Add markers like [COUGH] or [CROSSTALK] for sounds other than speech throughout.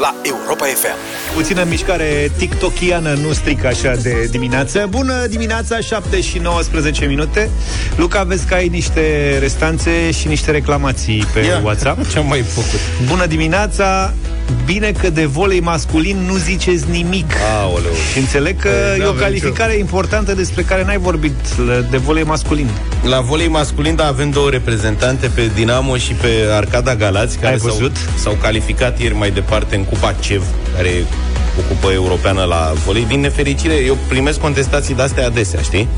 la Europa FM. Puțină mișcare tiktokiană nu strică așa de dimineață. Bună dimineața, 7 și 19 minute. Luca, vezi că ai niște restanțe și niște reclamații pe Ia, WhatsApp. Ce-am mai făcut? Bună dimineața, bine că de volei masculin nu ziceți nimic. Aoleu. Și înțeleg că Ei, e o n-avem calificare importantă despre care n-ai vorbit de volei masculin. La volei masculin, da, avem două reprezentante, pe Dinamo și pe Arcada Galați, care Ai s-au, văzut? s-au calificat ieri mai departe în Cupa CEV, care e o cupă europeană la volei. Din nefericire, eu primesc contestații de-astea adesea, știi?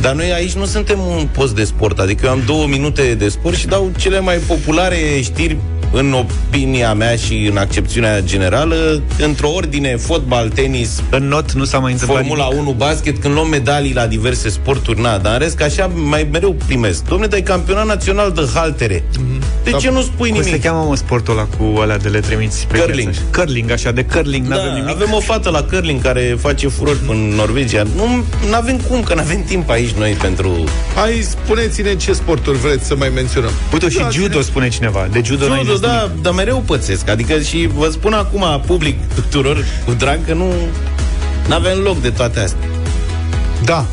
Dar noi aici nu suntem un post de sport, adică eu am două minute de sport și dau cele mai populare știri în opinia mea și în accepțiunea generală, într-o ordine, fotbal, tenis, În not nu s-a mai întâmplat Formula nimic. 1 basket, când luăm medalii la diverse sporturi, na, dar în rest, că așa mai mereu primesc. Domne, dar e campionat național de haltere. De ce nu spui Cum se nimic? cheamă mă sportul ăla cu alea de le trimiți pe Curling. viață? Curling, așa, de curling, Da, n-avem nimic. avem o fată la curling care face furori în Norvegia. Nu avem cum, că nu avem timp aici noi pentru... Hai, spuneți-ne ce sporturi vreți să mai menționăm. Uite, și Da, judo spune cineva. De judo, n-ai Judo, zis nimic. da, dar mereu pățesc. Adică și vă spun acum public tuturor cu drag că nu avem loc de toate astea. Da.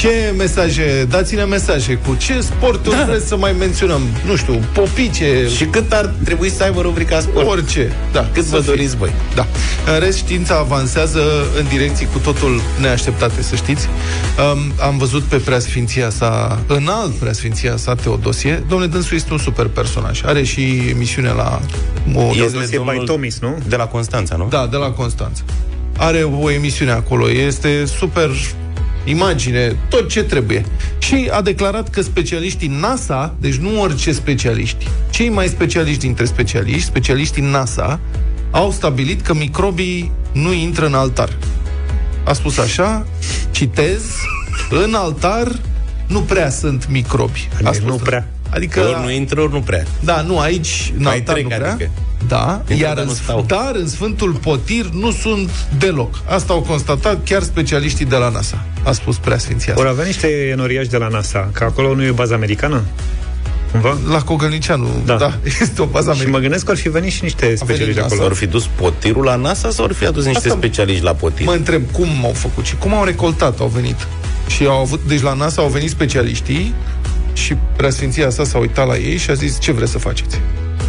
Ce mesaje, dați-ne mesaje cu ce sporturi da. vreți să mai menționăm? Nu știu, popice, Și cât ar trebui să aibă rubrica sport? orice. Da, Cât să vă fie. doriți voi? Da. În rest, știința avansează în direcții cu totul neașteptate, să știți. Um, am văzut pe preasfinția sa, înalt preasfinția sa, Teodosie. Domnule, dânsul este un super personaj. Are și emisiune la o Teodosie by Tomis, nu? De la Constanța, nu? Da, de la Constanța. Are o emisiune acolo, este super imagine, tot ce trebuie. Și a declarat că specialiștii NASA, deci nu orice specialiști, cei mai specialiști dintre specialiști, specialiștii NASA, au stabilit că microbii nu intră în altar. A spus așa, citez, în altar nu prea sunt microbi. A Deci spus nu prea. Adică, Ori nu intră, ori nu prea. da, nu, aici în Mai altar trec, nu prea. adică. Da, Intră, iar dar în, nu stau. dar în Sfântul Potir nu sunt deloc. Asta au constatat chiar specialiștii de la NASA. A spus preasfinția Ori asta. avea niște enoriași de la NASA, că acolo nu e baza americană? Cumva? La Cogălnicianu, da. Da. da, [LAUGHS] este o bază Și mă americană. gândesc că ar fi venit și niște specialiști NASA. acolo. Ori fi dus potirul la NASA sau ori fi adus niște Asta- specialiști la potir? Mă întreb cum au făcut și cum au recoltat, au venit. Și au avut, deci la NASA au venit specialiștii și preasfinția asta s-a uitat la ei și a zis ce vreți să faceți.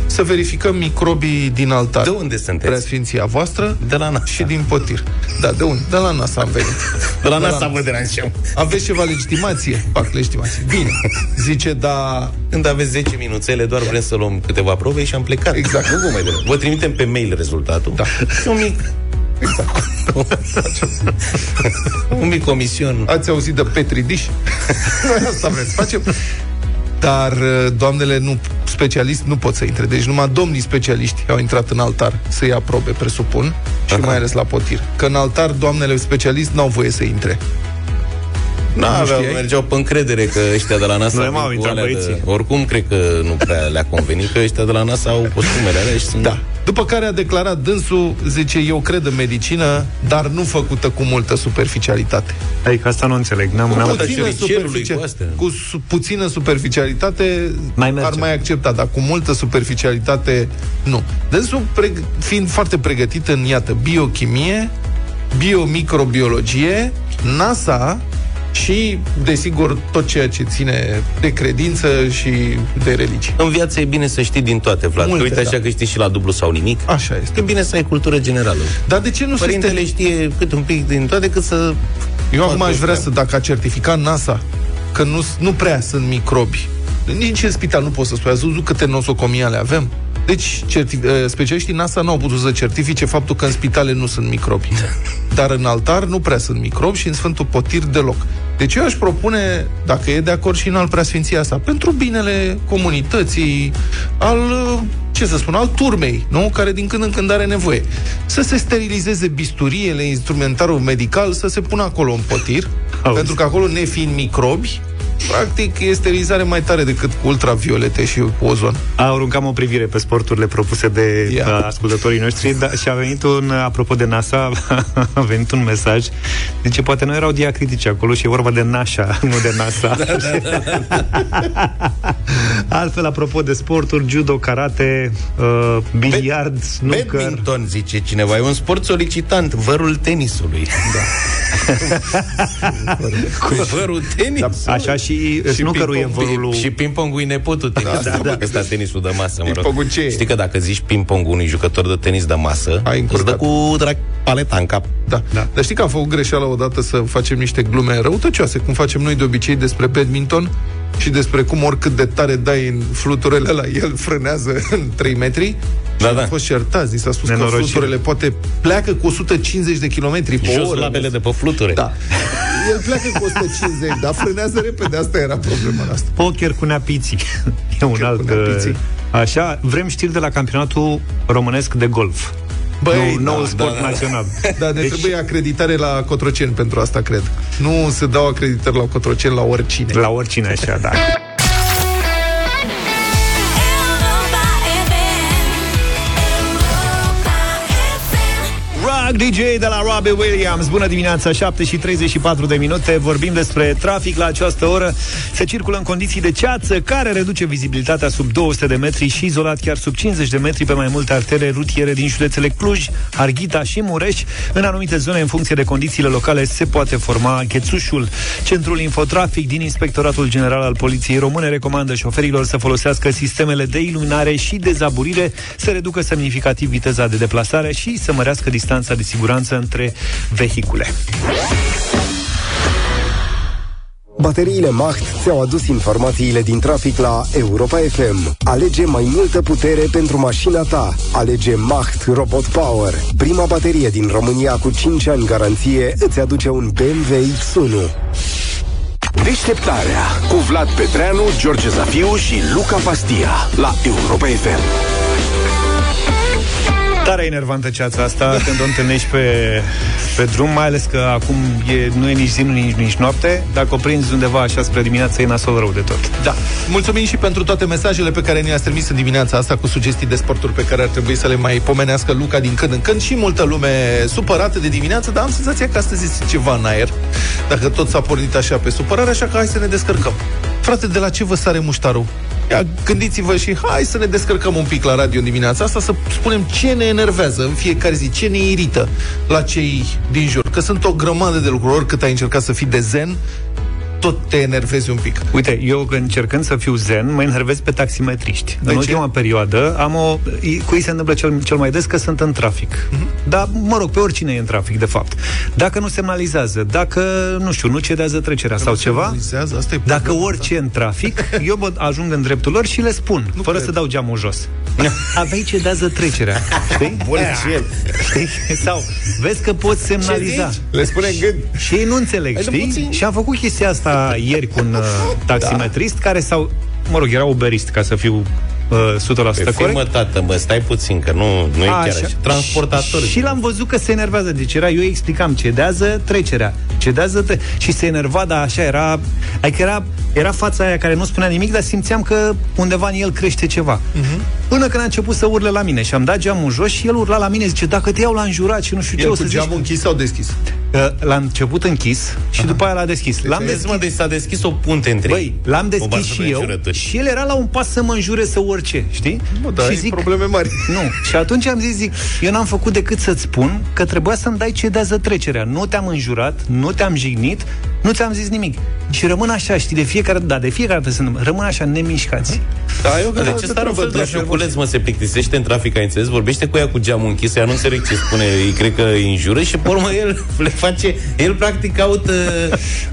Să verificăm microbii din altar. De unde sunteți? Preasfinția voastră De la NASA. și din potir. Da, de unde? De la NASA am venit. [LAUGHS] De la De la NASA NASA. vă deranjăm. Aveți ceva legitimație? Fac legitimație. Bine. Zice, da, Când aveți 10 minuțele, doar vrem să luăm câteva probe și am plecat. Exact. Nu vă mai deranjăm. Vă trimitem pe mail rezultatul. Da. Și un mic... Exact. un mic comision. ați auzit de Petri Dish? [LAUGHS] Noi asta vrem să facem. Dar uh, doamnele nu, specialiști nu pot să intre. Deci numai domnii specialiști au intrat în altar să ia probe, presupun, și Aha. mai ales la potir. Că în altar doamnele specialiști n-au voie să intre. Nu aveau, știai? mergeau pe încredere că ăștia de la NASA Nu, vin m-au cu intrat alea de, băieții. Oricum, cred că nu prea le-a convenit Că ăștia de la NASA au costumele alea și sunt... Da. După care a declarat dânsul, zice, eu cred în medicină, dar nu făcută cu multă superficialitate. Adică asta nu înțeleg. N-am, Cu n-am... Puțin- puțină, Cerului, superficia- cu astea. cu su- puțină superficialitate Mai merge. ar mai accepta, dar cu multă superficialitate nu. Dânsul, preg- fiind foarte pregătit în, iată, biochimie, biomicrobiologie, NASA și, desigur, tot ceea ce ține de credință și de religie. În viață e bine să știi din toate, Vlad Multe, Multe, Uite așa da. că știi și la dublu sau nimic Așa este. E bine să ai cultură generală Dar de ce nu se Părintele stere- știe cât un pic din toate Cât să... Eu acum Toată aș vrea treaba. să, dacă a certificat NASA că nu, nu prea sunt microbi, nici în spital nu poți să spui, ați văzut câte nosocomii ale avem? Deci, certi- eh, specialiștii NASA nu au putut să certifice faptul că în spitale nu sunt microbi. [LAUGHS] Dar în altar nu prea sunt microbi și în Sfântul Potir deloc. Deci eu aș propune, dacă e de acord și în al preasfinția asta, pentru binele comunității, al, eh, ce să spun, al turmei, nu? Care din când în când are nevoie. Să se sterilizeze bisturiile, instrumentarul medical, să se pună acolo în potir, Auzi. pentru că acolo, nefiind microbi, Practic, e sterilizare mai tare decât cu ultraviolete și cu ozon. Aruncam o privire pe sporturile propuse de Ia. uh, ascultătorii noștri da, și a venit un, apropo de NASA, [LAUGHS] a venit un mesaj. Zice, poate nu erau diacritice acolo și e vorba de NASA, [LAUGHS] nu de NASA. [LAUGHS] Da, da, da. Altfel, apropo de sporturi, judo, karate, uh, biliard, snooker... Badminton, zice cineva, e un sport solicitant, vărul tenisului. Da. Cu vărul tenisului. Așa și, și snookerul e vărul Și ping-pongul e nepotul tenisului. Da, da, da. Ăsta tenisul de masă, mă rog. Ping-pongul ce e? Știi că dacă zici ping-pongul unui jucător de tenis de masă, Ai îți dă încurcat. cu drag paleta în cap. Da. da. Dar știi că am făcut greșeala odată să facem niște glume răutăcioase, cum facem noi de obicei despre badminton și despre cum oricât de tare dai în fluturele la el frânează [LAUGHS] în 3 metri. Da, și da. Am fost certați, ni s-a spus Nenorocire. că fluturele poate pleacă cu 150 de km pe Jos oră. labele de pe fluture. Da. El pleacă cu 150, dar frânează repede. Asta era problema noastră. Poker cu neapiții. [LAUGHS] E un Poker cu alt... neapiții. uh, Așa, vrem știri de la campionatul românesc de golf. Băi, nou, noul da, sport da, da. național. Da, ne deci... trebuie acreditare la Cotroceni pentru asta, cred. Nu se dau acreditări la Cotroceni la oricine. La oricine așa, da. Rock DJ de la Robbie Williams Bună dimineața, 7 și 34 de minute Vorbim despre trafic la această oră. Se circulă în condiții de ceață Care reduce vizibilitatea sub 200 de metri Și izolat chiar sub 50 de metri Pe mai multe artere rutiere din județele Cluj Harghita și Mureș. În anumite zone, în funcție de condițiile locale Se poate forma ghețușul. Centrul Infotrafic din Inspectoratul General al Poliției Române Recomandă șoferilor să folosească sistemele de iluminare și dezaburire Să reducă semnificativ viteza de deplasare Și să mărească distanța de siguranță între vehicule Bateriile Macht ți-au adus informațiile din trafic la Europa FM. Alege mai multă putere pentru mașina ta. Alege Macht Robot Power. Prima baterie din România cu 5 ani garanție îți aduce un BMW X1. Deșteptarea cu Vlad Petreanu, George Zafiu și Luca Pastia la Europa FM. Tare enervantă ceața asta când o întâlnești pe, pe drum, mai ales că acum e, nu e nici zi, nu nici, nici noapte. Dacă o prinzi undeva așa spre dimineață, e nasol rău de tot. Da. Mulțumim și pentru toate mesajele pe care ni-ați trimis în dimineața asta cu sugestii de sporturi pe care ar trebui să le mai pomenească Luca din când în când și multă lume supărată de dimineață, dar am senzația că astăzi este ceva în aer. Dacă tot s-a pornit așa pe supărare, așa că hai să ne descărcăm. Frate, de la ce vă sare muștarul? Ia, gândiți-vă și hai să ne descărcăm un pic la radio în dimineața asta, să spunem ce ne enervează în fiecare zi, ce ne irită la cei din jur. Că sunt o grămadă de lucruri, oricât ai încercat să fii de zen, tot te enervezi un pic. Uite, eu încercând să fiu zen, mă enervez pe taximetriști. De în ce? ultima perioadă am o... Cu ei se întâmplă cel, cel mai des că sunt în trafic. Mm-hmm. Dar, mă rog, pe oricine e în trafic, de fapt. Dacă nu semnalizează, dacă, nu știu, nu cedează trecerea sau ceva, Semnalizează, Asta e dacă problema, orice e în trafic, [LAUGHS] eu mă ajung în dreptul lor și le spun, nu fără cred. să dau geamul jos. [LAUGHS] Aveai cedează trecerea. Știi? Știi? Sau, vezi că poți semnaliza. zici? Le spune în gând. Și ei nu înțeleg, Hai de știi? puțin. Și am făcut chestia asta ieri cu un uh, taximetrist care sau mă rog, era uberist, ca să fiu uh, 100% Pe corect. firmă, tată, mă, stai puțin, că nu, nu e chiar așa. Transportator. Și l-am văzut că se enervează. Deci era, eu îi explicam, cedează trecerea. Cedează tre- Și se enerva, dar așa era... Adică era, era fața aia care nu spunea nimic, dar simțeam că undeva în el crește ceva. Uh-huh. Până când a început să urle la mine și am dat geamul jos și el urla la mine, zice, dacă te iau la înjurat și nu știu ce, El o cu să zici... geamul închis sau deschis? Uh, L-a început închis și după aia l-a deschis. L-am Vezi, mă, deci s-a deschis o punte între Băi, ei. l-am O deschis barsă și de eu înjurături. și el era la un pas să mă înjure să orice, știi? Nu, dar și ai probleme mari. [LAUGHS] Nu. Și atunci am zis, zic, eu n-am făcut decât să-ți spun că trebuia să-mi dai cedează trecerea. Nu te-am înjurat, nu te-am jignit, nu ți-am zis nimic. Și rămân așa, știi, de fiecare da, de fiecare dată sunt, rămân așa nemișcați. Da, eu Dar de ce star un fel de șoculeț, mă, se plictisește în trafic, ai înțeles? Vorbește cu ea cu geamul închis, ea nu înțeleg ce spune, îi cred că îi înjură și pe urmă el [LAUGHS] le face, el practic caută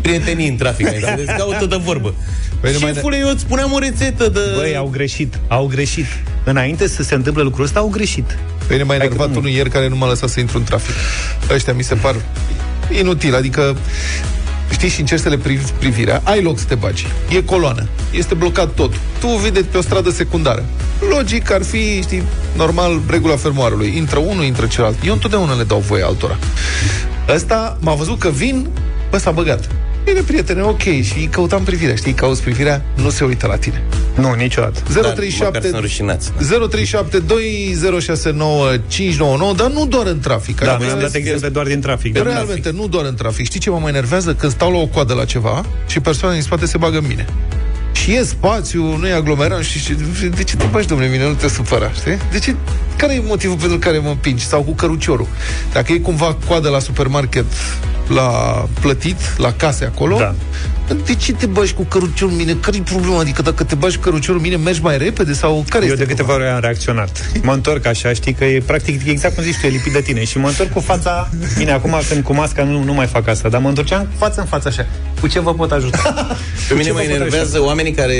prietenii în trafic, ai înțeles? [LAUGHS] Caută de vorbă. Păi nu mai- Șefule, eu îți spuneam o rețetă de... Băi, au greșit, au greșit. Înainte să se întâmple lucrul ăsta, au greșit. Pe mine m-a Hai că enervat nu. unul ieri care nu m-a lăsat să intru în trafic. Ăștia mi se par inutil, adică știi și încerci să le privi privirea, ai loc să te bagi. E coloană, este blocat tot. Tu vii de pe o stradă secundară. Logic ar fi, știi, normal, regula fermoarului. Intră unul, intră celălalt. Eu întotdeauna le dau voie altora. Ăsta m-a văzut că vin, ăsta a băgat. Bine, prietene, ok. Și căutam privirea, știi, cauți privirea, nu se uită la tine. Nu, niciodată. Dar măcar 037 sunt rușinați. 0372069599, dar nu doar în trafic. Da, Adică mi-am dat exemple doar din trafic. de Realmente, nu doar în trafic. Știi ce mă mai enervează? Când stau la o coadă la ceva și persoana din spate se bagă în mine. Și e spațiu, nu e aglomerat și și- de ce te bagi, domnule, în mine, nu te supăra, știi? De ce? Care e motivul pentru care mă împingi? Sau cu căruciorul? Dacă e cumva coadă la supermarket la plătit, la case acolo, Da. de ce te bagi cu căruciorul în mine? Care-i problema? Adică dacă te bagi cu căruciorul în mine, mergi mai repede? Sau care Eu este de câteva ori am reacționat. Mă întorc așa, știi că e practic exact cum zici tu, e lipit de tine. Și mă întorc cu fața... Bine, acum când cu masca nu, nu mai fac asta, dar mă întorceam față în față așa. Cu ce vă pot ajuta? [LAUGHS] Pe mine ce mă vă pot enervează oamenii care,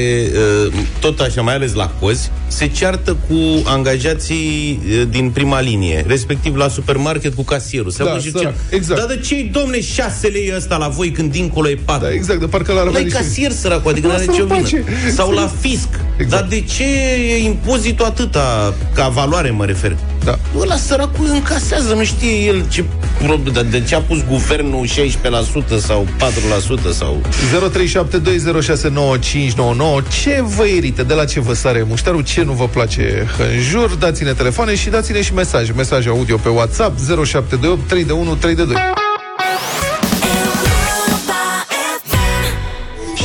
uh, tot așa, mai ales la cozi, se ceartă cu angajații uh, din prima linie, respectiv la supermarket cu casierul. Se Da, aude și sărac, zicea, exact. Dar de ce domne, șase lei ăsta la voi când dincolo e patru? Da, exact, de parcă l-ar avea La niște- casier săracul, adică nu are Lasă-l nicio în vină. pace. Sau la fisc. Exact. Dar de ce e impozitul atâta, ca valoare mă refer? Da. Ăla săracul încasează, nu știe el ce, prob- dar de ce a pus guvernul 16% sau 4% sau... 0372069599 Ce vă irită? De la ce vă sare muștarul? Ce nu vă place în jur? Dați-ne telefoane și dați-ne și mesaje. Mesaje audio pe WhatsApp 0728 31 32.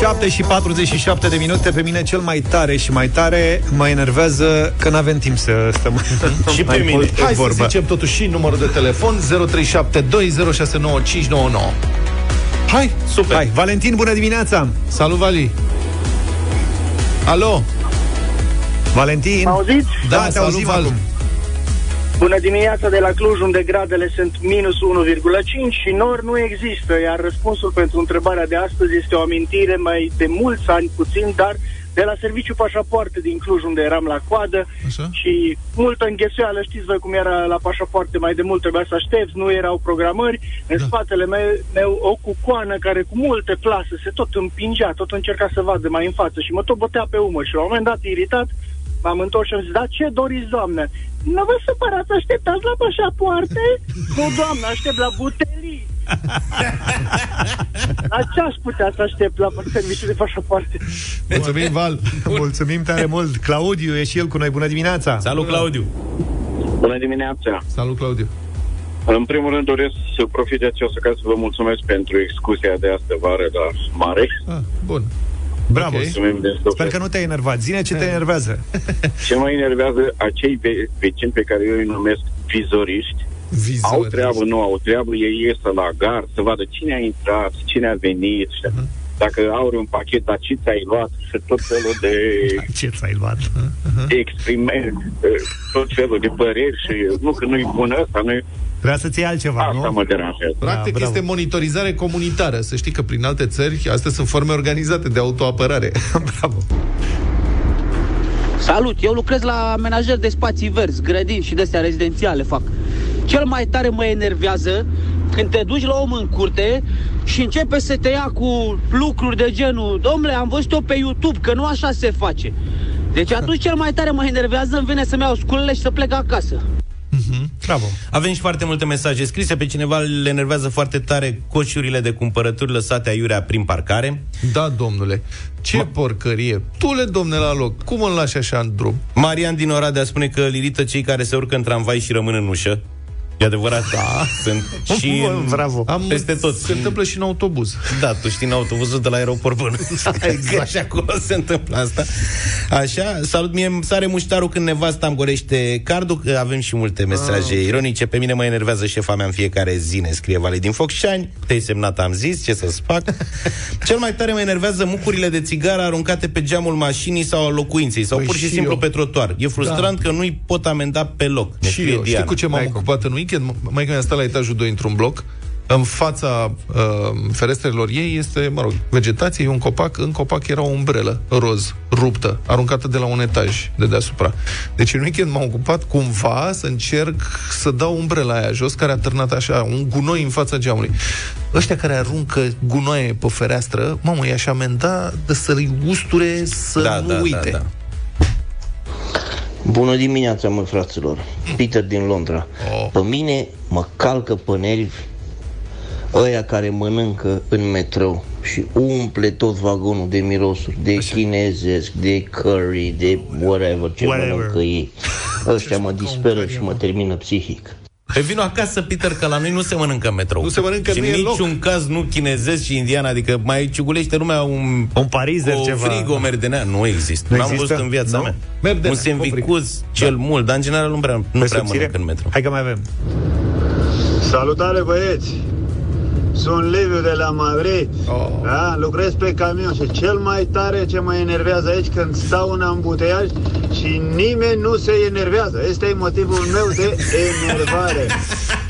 7 și 47 de minute Pe mine cel mai tare și mai tare Mă enervează că n-avem timp să stăm [LAUGHS] Și pe mai mine. mult pe Hai vorbă. să zicem totuși și numărul de telefon 0372069599 Hai, Super. Hai, Valentin, bună dimineața salut Vali Alo, Valentin Auziți? Da, Da, te salut, auzim Val. acum Bună dimineața de la Cluj, unde gradele sunt minus 1,5 și nori nu există, iar răspunsul pentru întrebarea de astăzi este o amintire mai de mulți ani puțin, dar de la serviciu pașapoarte din Cluj, unde eram la coadă Așa. și multă înghesuială, știți voi cum era la pașapoarte, mai de mult trebuia să aștepți, nu erau programări, în Da. spatele meu, meu o cucoană care cu multe plase se tot împingea, tot încerca să vadă mai în față și mă tot bătea pe umăr și la un moment dat, iritat, m-am întors și am zis, da, ce doriți, doamnă? Nu vă supărați, așteptați la pașapoarte? [LAUGHS] nu, doamnă, aștept la butelii. [LAUGHS] la ce aș putea să aștept la serviciul de pașapoarte? mulțumim Val Mulțumim tare mult Claudiu e și el cu noi, bună dimineața Salut, Claudiu! Bună dimineața! Salut Claudiu În primul rând doresc să profit de această ca să vă mulțumesc pentru excursia de astă vară la mare. ah, Bun Bravo Ok. Mulțumim de suflet. Sper că nu te-ai enervat Zine ce te [LAUGHS] enervează Ce mă enervează acei ve- vecini pe care eu îi numesc vizoriști. Vizor. Au treabă, nu au treabă, ei iesă la gar să vadă cine a intrat, cine a venit. Uh-huh. Dacă au un pachet, dar ce ți-ai luat și tot felul de [LAUGHS] Ce ți-ai luat? exprimente, tot felul de păreri și nu că nu-i bun ăsta, nu Vrea să-ți iei altceva, asta nu? mă deranjează. Practic Da, bravo. este monitorizare comunitară. Să știi că prin alte țări astea sunt forme organizate de autoapărare. [LAUGHS] Bravo Salut, eu lucrez la amenajer de spații verzi, grădini și de-astea rezidențiale fac. Cel mai tare mă enervează când te duci la om în curte și începe să te ia cu lucruri de genul Domnule, am văzut-o pe YouTube, că nu așa se face. Deci [LAUGHS] atunci cel mai tare mă enervează, îmi vine să-mi iau sculele și să plec acasă. Bravo Avem și foarte multe mesaje scrise. Pe cineva le enervează foarte tare coșurile de cumpărături lăsate aiurea prin parcare. Da, domnule. Ce Ma... porcărie. Tu le, domne, la loc. Cum îl lași așa în drum? Marian din Oradea spune că îl irită cei care se urcă în tramvai și rămân în ușă. E adevărat, da. Sunt [LAUGHS] și Bă, în, bravo. Am, peste tot. Se întâmplă și în autobuz. Da, tu știi în autobuzul de la aeroport bun. [LAUGHS] exact. Și acolo se întâmplă asta. Așa, salut, mie îmi sare muștarul când nevasta îmi gorește cardul. că Avem și multe mesaje Ah, ironice. Pe mine mă enervează șefa mea în fiecare zi, ne scrie Vale din Focșani. Te-ai semnat, am zis, ce să-ți fac. [LAUGHS] Cel mai tare mă enervează mucurile de țigară aruncate pe geamul mașinii sau al locuinței sau Păi pur și, și simplu eu. pe trotuar. E frustrant că nu-i pot amenda pe loc. Ne Și scrie eu, știi Diana. cu ce m-am Hai cum. ocupat în weekend? Mai că mi-a stat la etajul 2 într-un bloc. În fața uh, ferestrelor ei este, mă rog, vegetație, e un copac. În copac era o umbrelă roz, ruptă, aruncată de la un etaj de deasupra. Deci în weekend m-am ocupat cumva să încerc să dau umbrela aia jos, care a târnat așa, un gunoi în fața geamului. Ăștia care aruncă gunoaie pe fereastră, mamă, i-aș amenda de să-i usture să Da, nu da, uite. da, da. Bună dimineața, mă, fraților. Peter din Londra. Oh. Pe mine mă calcă pe nervi ăia care mănâncă în metrou și umple tot vagonul de mirosuri, de Așa. chinezesc, de curry, de whatever, ce Whatever. mănâncă ei. [LAUGHS] Ăștia mă disperă și mă termină psihic. Pe vino acasă, Peter, că la noi nu se mănâncă în metrou. Nu se mănâncă, și nu în e loc. niciun caz nu chinezesc și indian, adică mai ciugulește lumea un, Un parizer o ceva. frigo merdenea. Nu există. Nu Nu N-am există? văzut în viața Nu? mea. Merdenea, un sandwich cel mult, dar în general nu prea, nu Pe prea subțire? mănânc în metro. Hai că mai avem. Salutare băieți! Sunt Liviu de la Madrid. Oh. Da? Lucrez pe camion și cel mai tare ce mă enervează aici când stau în ambuteiaj și nimeni nu se enervează. Este motivul meu de enervare. [LAUGHS]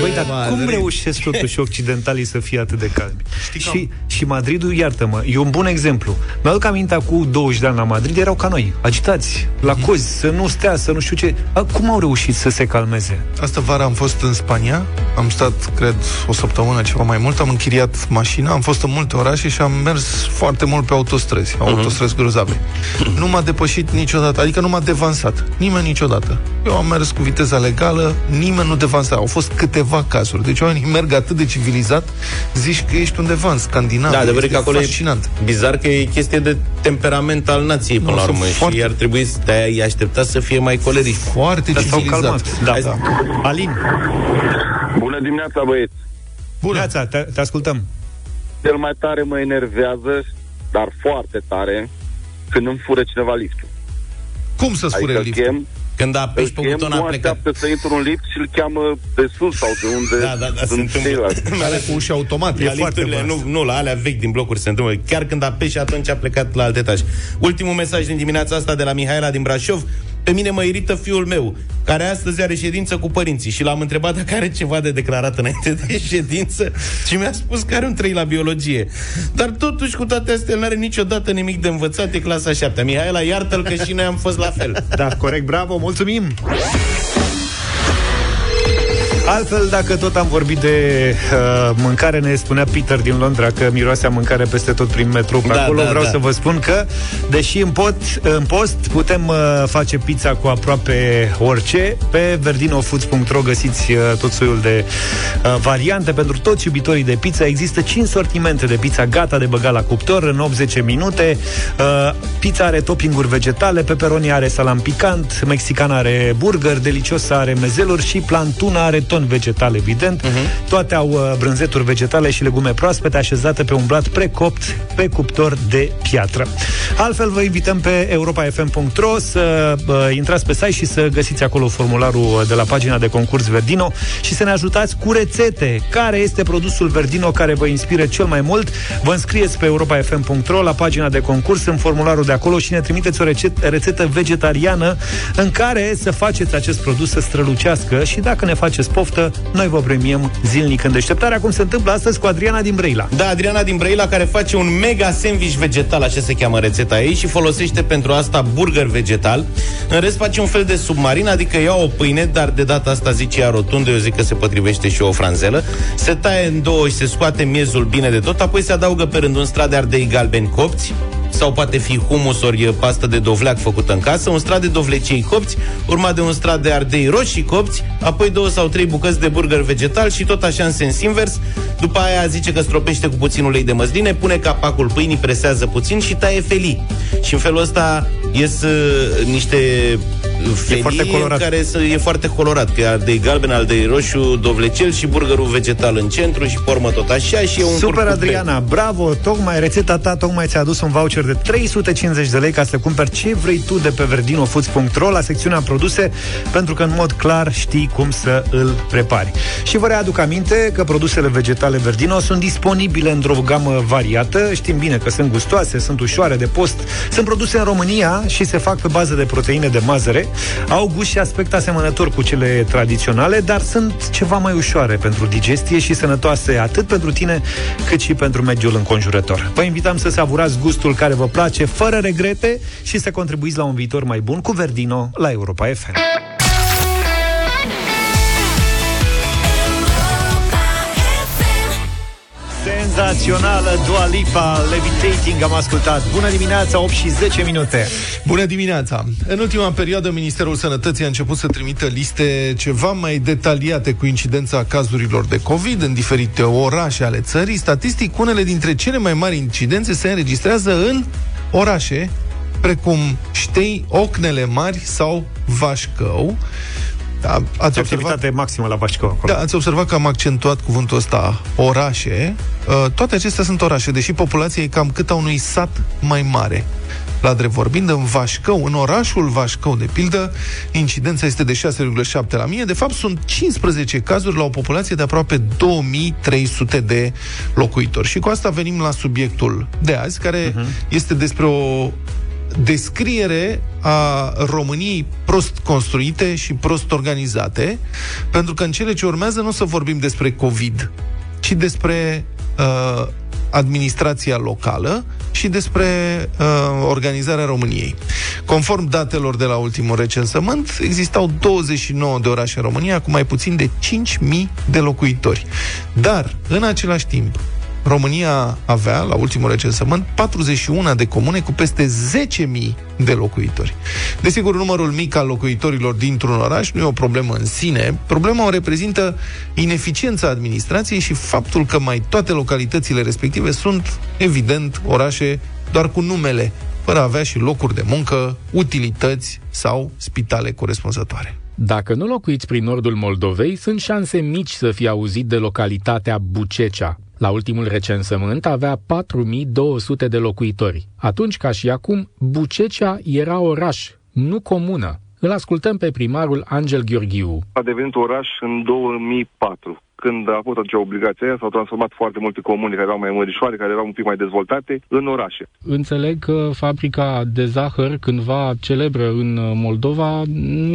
Băi, dar cum reușesc totuși occidentalii să fie atât de calmi? Și, și Madridul, iartă-mă, e un bun exemplu. Mi-aduc aminte cu 20 de ani la Madrid, erau ca noi, agitați, la cozi, să nu stea, să nu știu ce. A, cum au reușit să se calmeze? Asta vara am fost în Spania, am stat, cred, o săptămână, ceva mai mult, am închiriat mașina, am fost în multe orașe și am mers foarte mult pe autostrăzi, autostrăzi grozave. Nu m-a depășit niciodată, adică nu m-a devansat, nimeni niciodată. Eu am mers cu viteza legală, nimeni nu devansa. Au fost câteva cazuri. Deci oamenii merg atât de civilizat, zici că ești undeva în Scandinavia. Da, adevărul Este că acolo fascinant. e bizar că e chestie de temperament al nației până Nu, la sunt urmă foarte- și ar trebui să te ai aștepta să fie mai coleriști. Foarte Dar s-au civilizat. calmat. Da. Da. Alin, Bună dimineața, băieți! Bună. Neața, te, te ascultăm. Cel mai tare mă enervează, dar foarte tare, când îmi fură cineva liftul. Cum să spune Adică îl liftul? chem, Când îl apeși pe chem, buton a nu plecat. așteaptă să intru în lift și îl cheamă de sus sau de unde Da, da, da, se sunt întâmplă. ceilalți. [LAUGHS] Alea cu uși automate. La E foarte lifturile, prost. nu, nu, la alea vechi din blocuri se întâmplă. Chiar când apeși, atunci a plecat la alt etaj. Ultimul mesaj din dimineața asta de la Mihaela din Brașov. Pe mine mă irită fiul meu, care astăzi are ședință cu părinții și l-am întrebat dacă are ceva de declarat înainte de [LAUGHS] ședință și mi-a spus că are un 3 la biologie. Dar totuși, cu toate astea, nu are niciodată nimic de învățat, e clasa 7 Mihaela, iartă-l că și noi am fost la fel. Da, corect, bravo, mulțumim! Altfel, dacă tot am vorbit de uh, mâncare, ne spunea Peter din Londra că miroase a mâncare peste tot prin metrou pe Da, acolo. da, Vreau da. să vă spun că, deși în, pot, în post putem uh, face pizza cu aproape orice, pe verdinofoods.ro găsiți uh, tot soiul de uh, variante pentru toți iubitorii de pizza. Există 5 sortimente de pizza gata de băgat la cuptor în 80 minute. Uh, pizza are toppinguri vegetale, pepperoni are salam picant, mexican are burger, delicios are mezeluri și plantuna are ton vegetal, evident. Uh-huh. Toate au uh, brânzeturi vegetale și legume proaspete așezate pe un blat precopt pe cuptor de piatră. Altfel, vă invităm pe europafm.ro să uh, intrați pe site și să găsiți acolo formularul de la pagina de concurs Verdino și să ne ajutați cu rețete. Care este produsul Verdino care vă inspiră cel mai mult? Vă înscrieți pe europafm.ro la pagina de concurs în formularul de acolo și ne trimiteți o rețetă, rețetă vegetariană în care să faceți acest produs să strălucească și dacă ne faceți poftă, noi vă premiem zilnic în deșteptarea, cum se întâmplă astăzi cu Adriana din Brăila. Da, Adriana din Brăila, care face un mega sandwich vegetal, așa se cheamă rețeta ei, și folosește pentru asta burger vegetal. În rest face un fel de submarin, adică ia o pâine, dar de data asta zice ea rotundă, eu zic că se potrivește și o franzelă. Se taie în două și se scoate miezul bine de tot, apoi se adaugă pe rând un strat de ardei galbeni copți, sau poate fi humus ori pastă de dovleac făcută în casă, un strat de dovlecei copți, urmat de un strat de ardei roșii copți, apoi două sau trei bucăți de burger vegetal și tot așa în sens invers. După aia zice că stropește cu puțin ulei de măsline, pune capacul pâinii, presează puțin și taie felii. Și în felul ăsta ies uh, niște felii foarte colorat. care să, e foarte colorat, că e ardei galben, ardei roșu, dovlecel și burgerul vegetal în centru și pormă tot așa și e un Super, curcupe. Adriana, bravo! Tocmai rețeta ta tocmai ți-a adus un voucher de 350 de lei ca să cumperi ce vrei tu de pe verdinofoods.ro la secțiunea produse, pentru că în mod clar știi cum să îl prepari. Și vă readuc aminte că produsele vegetale Verdino sunt disponibile într-o gamă variată. Știm bine că sunt gustoase, sunt ușoare de post, sunt produse în România și se fac pe bază de proteine de mazăre. Au gust și aspect asemănător cu cele tradiționale, dar sunt ceva mai ușoare pentru digestie și sănătoase atât pentru tine cât și pentru mediul înconjurător. Vă invităm să savurați gustul care vă place fără regrete și să contribuiți la un viitor mai bun cu Verdino la Europa FM. Senzațională Dua Lipa, Levitating am ascultat. Bună dimineața, 8 și 10 minute. Bună dimineața! În ultima perioadă, Ministerul Sănătății a început să trimită liste ceva mai detaliate cu incidența cazurilor de COVID în diferite orașe ale țării. Statistic, unele dintre cele mai mari incidențe se înregistrează în orașe precum Ștei, Ocnele Mari sau Vașcău. Da, ați observat Activitate maximă la Vașcău acolo. da, ați observat că am accentuat cuvântul ăsta, orașe. Uh, Toate acestea sunt orașe, deși populația e cam cât a unui sat mai mare. La drept vorbind, în Vașcău, în orașul Vașcău, de pildă, incidența este de 6,7 la mie. De fapt, sunt 15 cazuri la o populație de aproape 2300 de locuitori. Și cu asta venim la subiectul de azi, care uh-huh. este despre o descriere a României prost construite și prost organizate, pentru că în cele ce urmează nu o să vorbim despre COVID, ci despre uh, administrația locală și despre uh, organizarea României. Conform datelor de la ultimul recensământ, existau 29 de orașe în România cu mai puțin de 5.000 de locuitori. Dar, în același timp, România avea, la ultimul recensământ, 41 de comune cu peste 10.000 de locuitori. Desigur, numărul mic al locuitorilor dintr-un oraș nu e o problemă în sine. Problema o reprezintă ineficiența administrației și faptul că mai toate localitățile respective sunt, evident, orașe doar cu numele, fără a avea și locuri de muncă, utilități sau spitale corespunzătoare. Dacă nu locuiți prin nordul Moldovei, sunt șanse mici să fie auzit de localitatea Bucecea. La ultimul recensământ avea 4200 de locuitori. Atunci, ca și acum, Bucecea era oraș, nu comună. Îl ascultăm pe primarul Angel Gheorghiu. a devenit oraș în 2004. Când a fost acea obligație aia, s-au transformat foarte multe comuni care erau mai mărișoare, care erau un pic mai dezvoltate, în orașe. Înțeleg că fabrica de zahăr, cândva celebră în Moldova,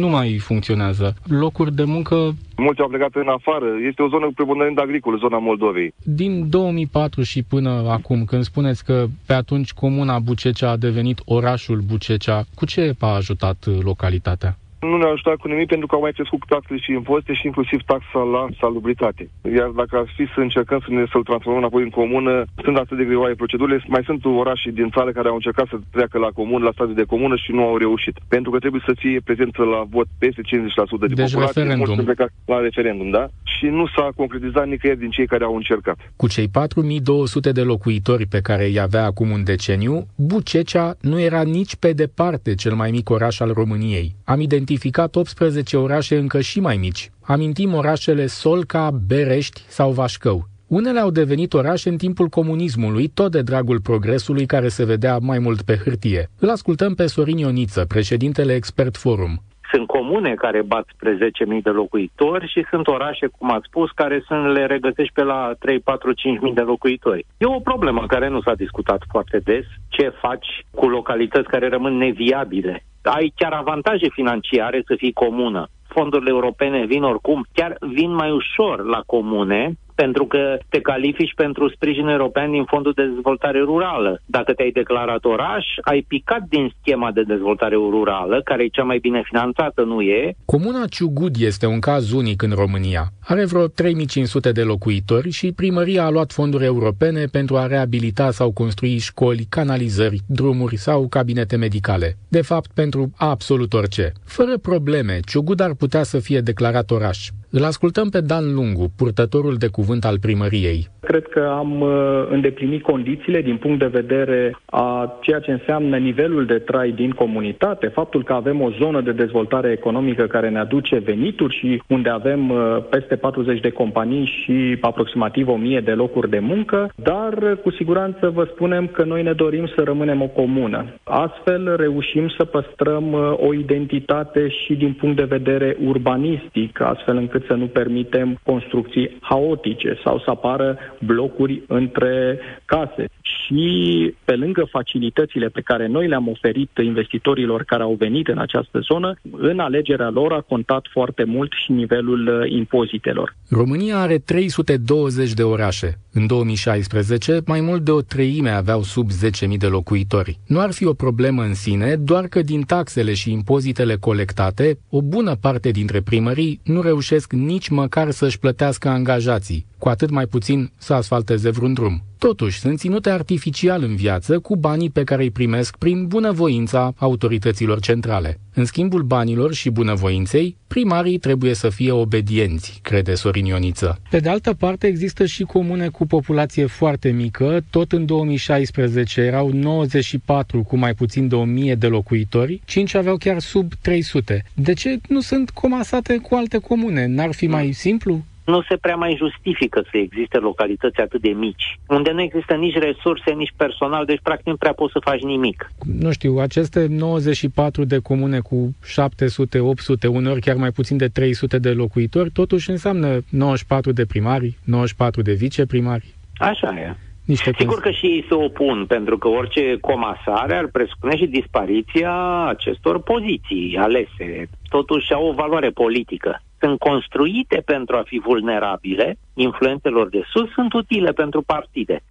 nu mai funcționează. Locuri de muncă Mulți au plecat în afară. Este o zonă preponderent agricolă, zona Moldovei. din 2004 și până acum, când spuneți că pe atunci comuna Bucecea a devenit orașul Bucecea, cu ce a ajutat uh, localitatea? Nu ne-a ajutat cu nimic pentru că au mai crescut taxele și impozite și inclusiv taxa la salubritate. Iar dacă ar fi să încercăm să ne, să-l transformăm înapoi în comună, sunt atât de greoaie procedurile. Mai sunt orașe din țară care au încercat să treacă la comun, la stadiu de comună și nu au reușit. Pentru că trebuie să fie prezență la vot peste 50% de Deci populație. referendum. Mulți sunt plecat la referendum, da? Și nu s-a concretizat nicăieri din cei care au încercat. Cu cei 4200 de locuitori pe care îi avea acum un deceniu, Bucecea nu era nici pe departe cel mai mic oraș al României. Am identificat 18 orașe încă și mai mici. Amintim orașele Solca, Berești sau Vașcău. Unele au devenit orașe în timpul comunismului, tot de dragul progresului care se vedea mai mult pe hârtie. Îl ascultăm pe Sorin Ioniță, președintele Expert Forum. Sunt comune care bat spre 10.000 de locuitori și sunt orașe, cum ați spus, care sunt, le regăsești pe la 3, 4, 5.000 de locuitori. E o problemă care nu s-a discutat foarte des. Ce faci cu localități care rămân neviabile? Ai chiar avantaje financiare să fii comună. Fondurile europene vin oricum, chiar vin mai ușor la comune, pentru că te califici pentru sprijin european din Fondul de Dezvoltare Rurală. Dacă te-ai declarat oraș, ai picat din schema de dezvoltare rurală, care e cea mai bine finanțată, nu e, Comuna Ciugud este un caz unic în România. Are vreo 3500 de locuitori și primăria a luat fonduri europene pentru a reabilita sau construi școli, canalizări, drumuri sau cabinete medicale. De fapt, pentru absolut orice. Fără probleme, Ciugud ar putea să fie declarat oraș. Îl ascultăm pe Dan Lungu, purtătorul de cuvânt al primăriei. Cred că am uh, îndeplinit condițiile din punct de vedere a ceea ce înseamnă nivelul de trai din comunitate, faptul că avem o zonă de dezvoltare economică care ne aduce venituri și unde avem uh, peste 40 de companii și aproximativ 1000 de locuri de muncă, dar uh, cu siguranță vă spunem că noi ne dorim să rămânem o comună. Astfel reușim să păstrăm uh, o identitate și din punct de vedere urbanistic, astfel încât să nu permitem construcții haotice sau să apară blocuri între case. Și pe lângă facilitățile pe care noi le-am oferit investitorilor care au venit în această zonă, în alegerea lor a contat foarte mult și nivelul uh, impozitelor. România are 320 de orașe. În 2016, mai mult de o treime aveau sub 10.000 de locuitori. Nu ar fi o problemă în sine, doar că din taxele și impozitele colectate, o bună parte dintre primării nu reușesc nici măcar să-și plătească angajații, cu atât mai puțin să asfalteze vreun drum. Totuși, sunt ținute artificial în viață cu banii pe care îi primesc prin bunăvoința autorităților centrale. În schimbul banilor și bunăvoinței, primarii trebuie să fie obedienți, crede Sorin Ioniță. Pe de altă parte, există și comune cu populație foarte mică. Tot în 2016 erau 94 cu mai puțin de 1000 de locuitori, 5 aveau chiar sub 300. De ce nu sunt comasate cu alte comune? N-ar fi mai simplu? Nu se prea mai justifică să existe localități atât de mici, unde nu există nici resurse, nici personal, deci practic nu prea poți să faci nimic. Nu știu, aceste 94 de comune cu 700, 800, uneori chiar mai puțin de 300 de locuitori, totuși înseamnă 94 de primari, 94 de viceprimari. Așa e. Niște Sigur că și ei se opun, pentru că orice comasare ar presupune și dispariția acestor poziții alese. Totuși au o valoare politică. Sunt construite pentru a fi vulnerabile, influențelor de sus sunt utile pentru partide.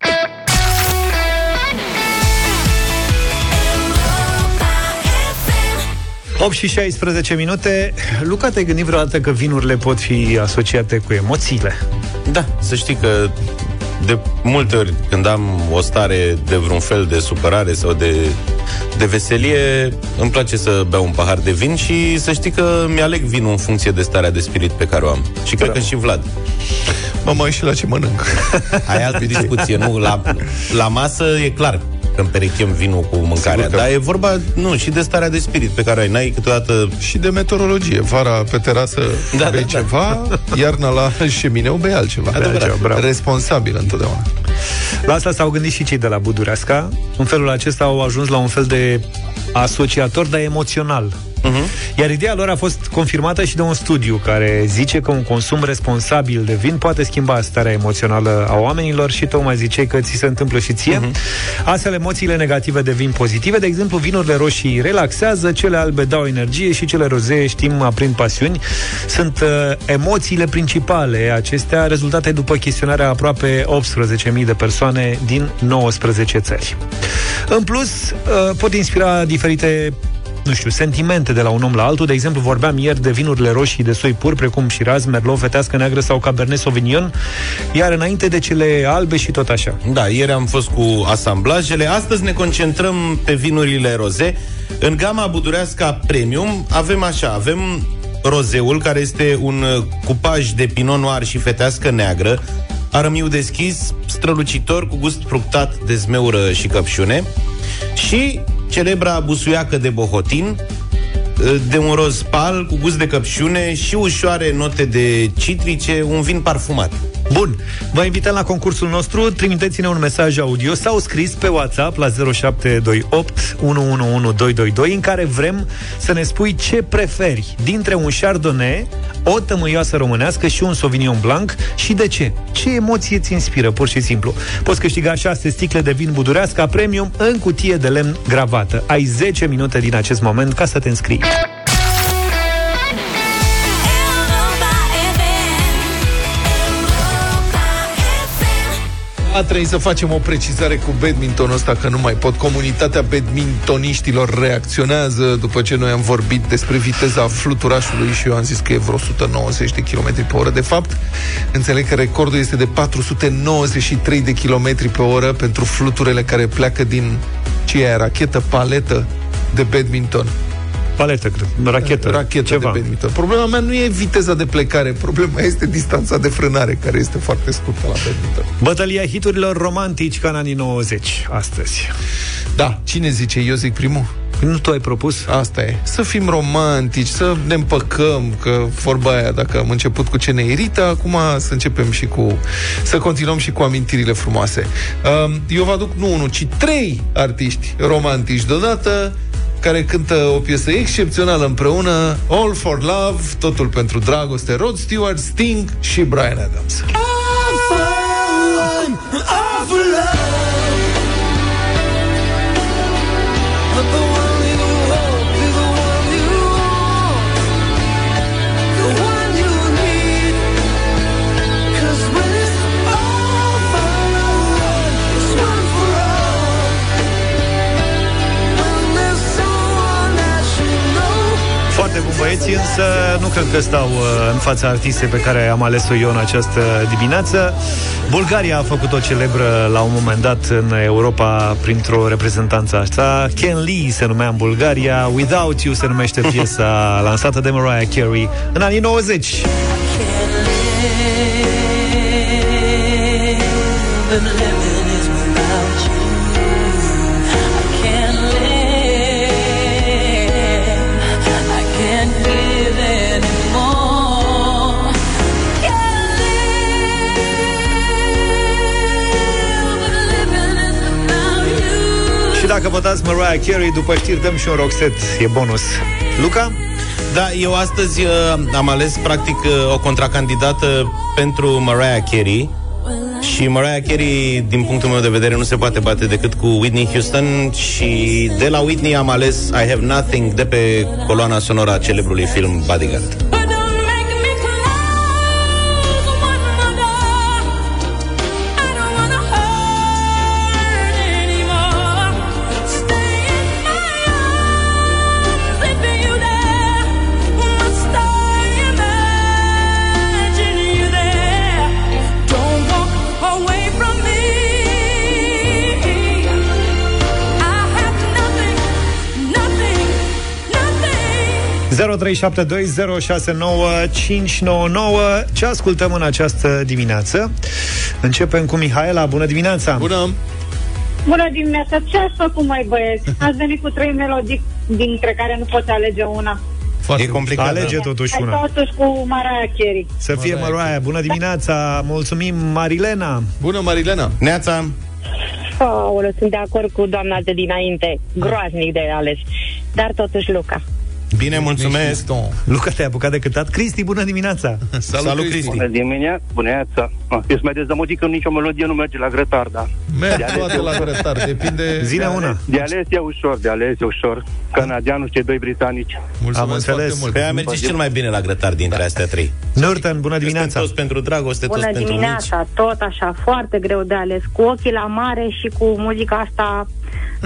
8 și 16 minute. Luca, te-ai gândit vreodată că vinurile pot fi asociate cu emoțiile? Da, să știi că de multe ori când am o stare de vreun fel de supărare sau de, de veselie, îmi place să beau un pahar de vin și să știi că mi-aleg vinul în funcție de starea de spirit pe care o am. Și cred că și Vlad. Mă mai și la ce mănânc. Ai altă [LAUGHS] discuție, nu? La, la masă e clar că împerechem vinul cu mâncarea, Sigur că- dar e vorba, nu, și de starea de spirit pe care o ai. N-ai câteodată... Și de meteorologie. Vara pe terasă Da, da, bei da, da. ceva, iarna la șemineu bei altceva. Adevărat. Bei altceva. Responsabil întotdeauna. La asta s-au gândit și cei de la Budureasca. În felul acesta au ajuns la un fel de asociator, dar emoțional. Uh-huh. Iar ideea lor a fost confirmată și de un studiu care zice că un consum responsabil de vin poate schimba starea emoțională a oamenilor și tocmai ziceai că ți se întâmplă și ție. Uh-huh. Astfel, emoțiile negative devin pozitive. De exemplu, vinurile roșii relaxează, cele albe dau energie și cele rozee, știm, aprind pasiuni. Sunt uh, emoțiile principale acestea, rezultate după chestionarea aproape 18.000 de persoane din 19 țări. În plus, uh, pot inspira diferite nu știu, sentimente de la un om la altul. De exemplu, vorbeam ieri de vinurile roșii de soi pur, precum Shiraz, Merlot, Fetească Neagră sau Cabernet Sauvignon, iar înainte de cele albe și tot așa. Da, ieri am fost cu asamblajele, astăzi ne concentrăm pe vinurile roze. În gama budureasca premium avem așa, avem rozeul, care este un uh, cupaj de pinot noir și fetească neagră, arămiu deschis, strălucitor, cu gust fructat de zmeură și căpșune, și celebra busuiacă de bohotin, de un roz pal cu gust de căpșune și ușoare note de citrice, un vin parfumat. Bun, vă invităm la concursul nostru. Trimiteți-ne un mesaj audio sau scris pe WhatsApp la 0728 111222 În care vrem să ne spui ce preferi Dintre un Chardonnay, o tămâioasă românească și un Sauvignon Blanc Și de ce? Ce emoție ți inspiră, pur și simplu? Poți câștiga 6 sticle de vin budureasca premium În cutie de lemn gravată. Ai 10 minute din acest moment ca să te înscrii A trebuit să facem o precizare cu badmintonul ăsta, că nu mai pot. Comunitatea badmintoniștilor reacționează după ce noi am vorbit despre viteza fluturașului și eu am zis că e vreo 190 de km pe oră. De fapt, înțeleg că recordul este de 493 de km pe oră pentru fluturele care pleacă din ce e aia, rachetă, paletă de badminton. Paletă, cred, rachetă, rachetă ceva. de badminton. Problema mea nu e viteza de plecare, problema este distanța de frânare, care este foarte scurtă la badminton. Bătălia hiturilor romantici ca în anii 90 astăzi. Da, cine zice? Eu zic primul. Nu tu ai propus? Asta e. Să fim romantici, să ne împăcăm, că vorba aia, dacă am început cu ce ne irită, acum să începem și cu... să continuăm și cu amintirile frumoase. Um, Eu vă aduc nu unul, ci trei artiști romantici deodată, care cântă o piesă excepțională împreună, All for Love, totul pentru dragoste, Rod Stewart, Sting și Brian Adams. Alții însă nu cred că stau uh, în fața artistei pe care am ales-o eu în această dimineață. Bulgaria a făcut-o celebră la un moment dat în Europa printr-o reprezentanță asta. Ken Lee se numea în Bulgaria, Without You se numește piesa [LAUGHS] lansată de Mariah Carey în anii 90. And living dacă votați Mariah Carey, după știri dăm și un roxet, e bonus. Luca? Da, eu astăzi uh, am ales practic uh, o contracandidată pentru Mariah Carey și Mariah Carey, din punctul meu de vedere, nu se poate bate decât cu Whitney Houston și de la Whitney am ales I Have Nothing de pe coloana sonoră a celebrului film Bodyguard. Ce ascultăm în această dimineață? Începem cu Mihaela. Bună dimineața! Bună! Bună dimineața! Ce ați făcut, mai băieți? Ați venit cu trei melodii dintre care nu poți alege una. Foarte e complicat. Alege totuși Hai una. totuși cu Mariah Carey. Să fie Mariah. Bună dimineața! Mulțumim, Marilena! Bună, Marilena! Neața! Aoleu, sunt de acord cu doamna de dinainte. Groaznic de ales. Dar totuși Luca. Bine, mulțumesc! Luca, te-ai apucat de cântat? Cristi, bună dimineața! Salut, Cristi! Bună dimineața, bună dimineața. Ah, Eu sunt mai dezamăgit că nicio melodie nu merge la grătar, da. Merg De ales toate e la ușor. grătar, depinde... Zine una. De ales e ușor, de ales e ușor. Canadianul, cei doi britanici. Am înțeles. Pe aia merge cel mai bine la grătar dintre astea trei. Nurten, bună dimineața! Suntem toți pentru dragoste, toți Bună pentru mici. dimineața, tot așa, foarte greu de ales. Cu ochii la mare și cu muzica asta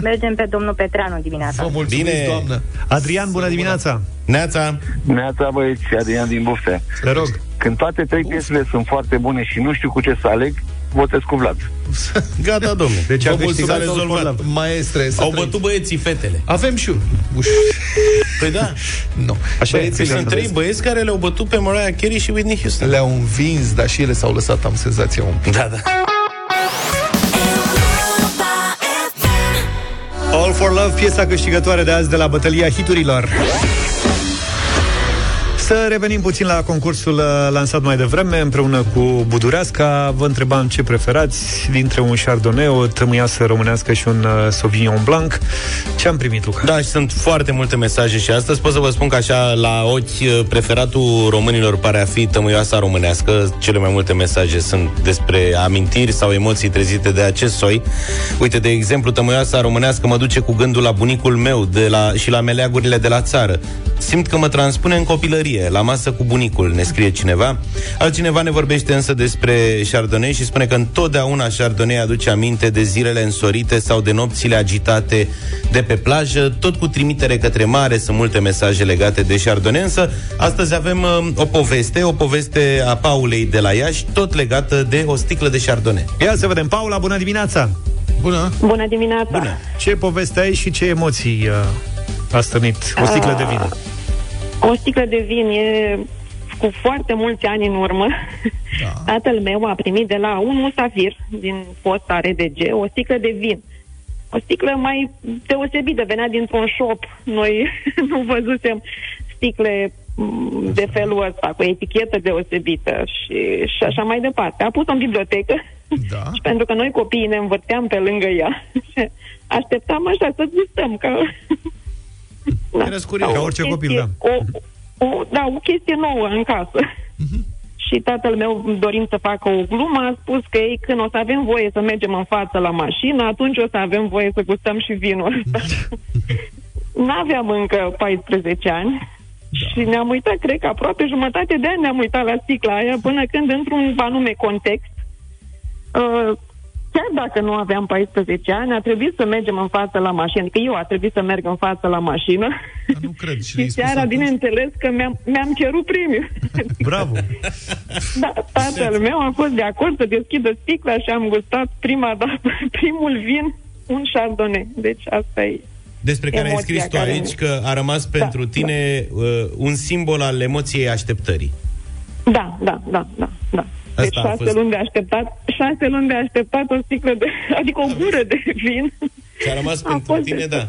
mergem pe domnul Petreanu dimineața. Bine. doamnă! Adrian, bună dimineața! Neața! Neața, băieți, Adrian din Bufte. Te rog. Când toate trei piesele sunt foarte bune și nu știu cu ce să aleg, votez cu Vlad. [LAUGHS] Gata, domnule. Deci Vă a mulțumesc, câștigat s-a rezolvat. Vlad. Maestre, să Au trăiți. bătut băieții fetele. Avem și unul. Uș. Păi da. Nu. Așa e, Băieții așa sunt e. trei băieți care le-au bătut pe Mariah Carey și Whitney Houston. Le-au învins, dar și ele s-au lăsat, am senzația un pic. Da, da. For Love, piesa câștigătoare de azi de la bătălia hiturilor. Să revenim puțin la concursul uh, lansat mai devreme împreună cu Budureasca. Vă întrebam ce preferați dintre un Chardonnay, o tămâiasă românească și un uh, Sauvignon Blanc. Ce am primit, Luca? Da, și sunt foarte multe mesaje și astăzi pot să vă spun că așa, la ochi, preferatul românilor pare a fi tămâioasa românească. Cele mai multe mesaje sunt despre amintiri sau emoții trezite de acest soi. Uite, de exemplu, tămâioasa românească mă duce cu gândul la bunicul meu de la, și la meleagurile de la țară. Simt că mă transpune în copilărie, la masă cu bunicul, ne scrie cineva. Altcineva ne vorbește însă despre Chardonnay și spune că întotdeauna Chardonnay aduce aminte de zilele însorite sau de nopțile agitate de pe plajă, tot cu trimitere către mare, sunt multe mesaje legate de Chardonnay, însă astăzi avem uh, o poveste, o poveste a Paulei de la Iași, tot legată de o sticlă de Chardonnay. Ia să vedem. Paula, bună dimineața! Bună! Bună dimineața! Bună! Ce poveste ai și ce emoții uh, a stănit o sticlă de vin? O sticlă de vin e cu foarte mulți ani în urmă. Da. [LAUGHS] Tatăl meu a primit de la un musafir din posta RDG o sticlă de vin. O sticlă mai deosebită, venea dintr-un shop. Noi [LAUGHS] nu văzusem sticle mm, de felul ăsta, cu etichetă deosebită și, și așa mai departe. A pus-o în bibliotecă Da. [LAUGHS] și pentru că noi copiii ne învârteam pe lângă ea, așteptam așa să gustăm, ca... Da. Eras curios. O Ca orice chestie- copil, da. O, o, da, o chestie nouă în casă. Și tatăl meu, dorind să facă o glumă, a spus că ei, când o să avem voie să mergem în față la mașină, atunci o să avem voie să gustăm și vinul ăsta. [LAUGHS] N-aveam încă 14 ani și ne-am uitat, cred că aproape jumătate de ani ne-am uitat la sticla aia, până când, într-un anume context, uh, chiar dacă nu aveam 14 ani, a trebuit să mergem în față la mașină. Adică eu a trebuit să merg în față la mașină. Nu cred. [LAUGHS] Și, și seara, bineînțeles, că mi-am, mi-am cerut premiu. [LAUGHS] Bravo! Da, tatăl meu a fost de acord să deschidă sticla și am gustat prima dată [LAUGHS] primul vin, un chardonnay. Deci asta e. Despre care ai Emoția scris tu care aici ne- că a rămas pentru tine uh, un simbol al emoției așteptării. Da, da, da, da, da. Deci Asta a șase fost. luni de așteptat, șase luni de așteptat o sticlă de, [LAUGHS] adică o gură de vin. Și a rămas A pentru fost tine, de- da.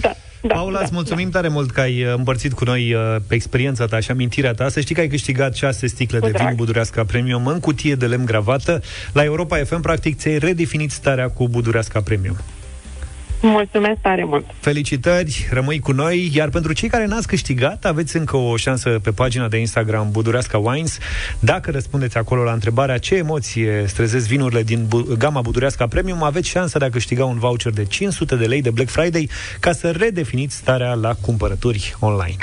Da, da, Paula, da, îți mulțumim tare mult că ai uh, împărțit cu noi uh, pe experiența ta și amintirea ta. Să știi că ai câștigat șase sticle Cu de vin drag. budureasca premium în cutie de lemn gravată. La Europa FM, practic, ți-ai redefinit starea cu budureasca premium. Mulțumesc tare mult. Felicitări, rămâi cu noi, iar pentru cei care n-ați câștigat, aveți încă o șansă pe pagina de Instagram Budureasca Wines. Dacă răspundeți acolo la întrebarea ce emoție strezesc vinurile din bu- gama Budureasca Premium, aveți șansa de a câștiga un voucher de 500 de lei de Black Friday ca să redefiniți starea la cumpărături online.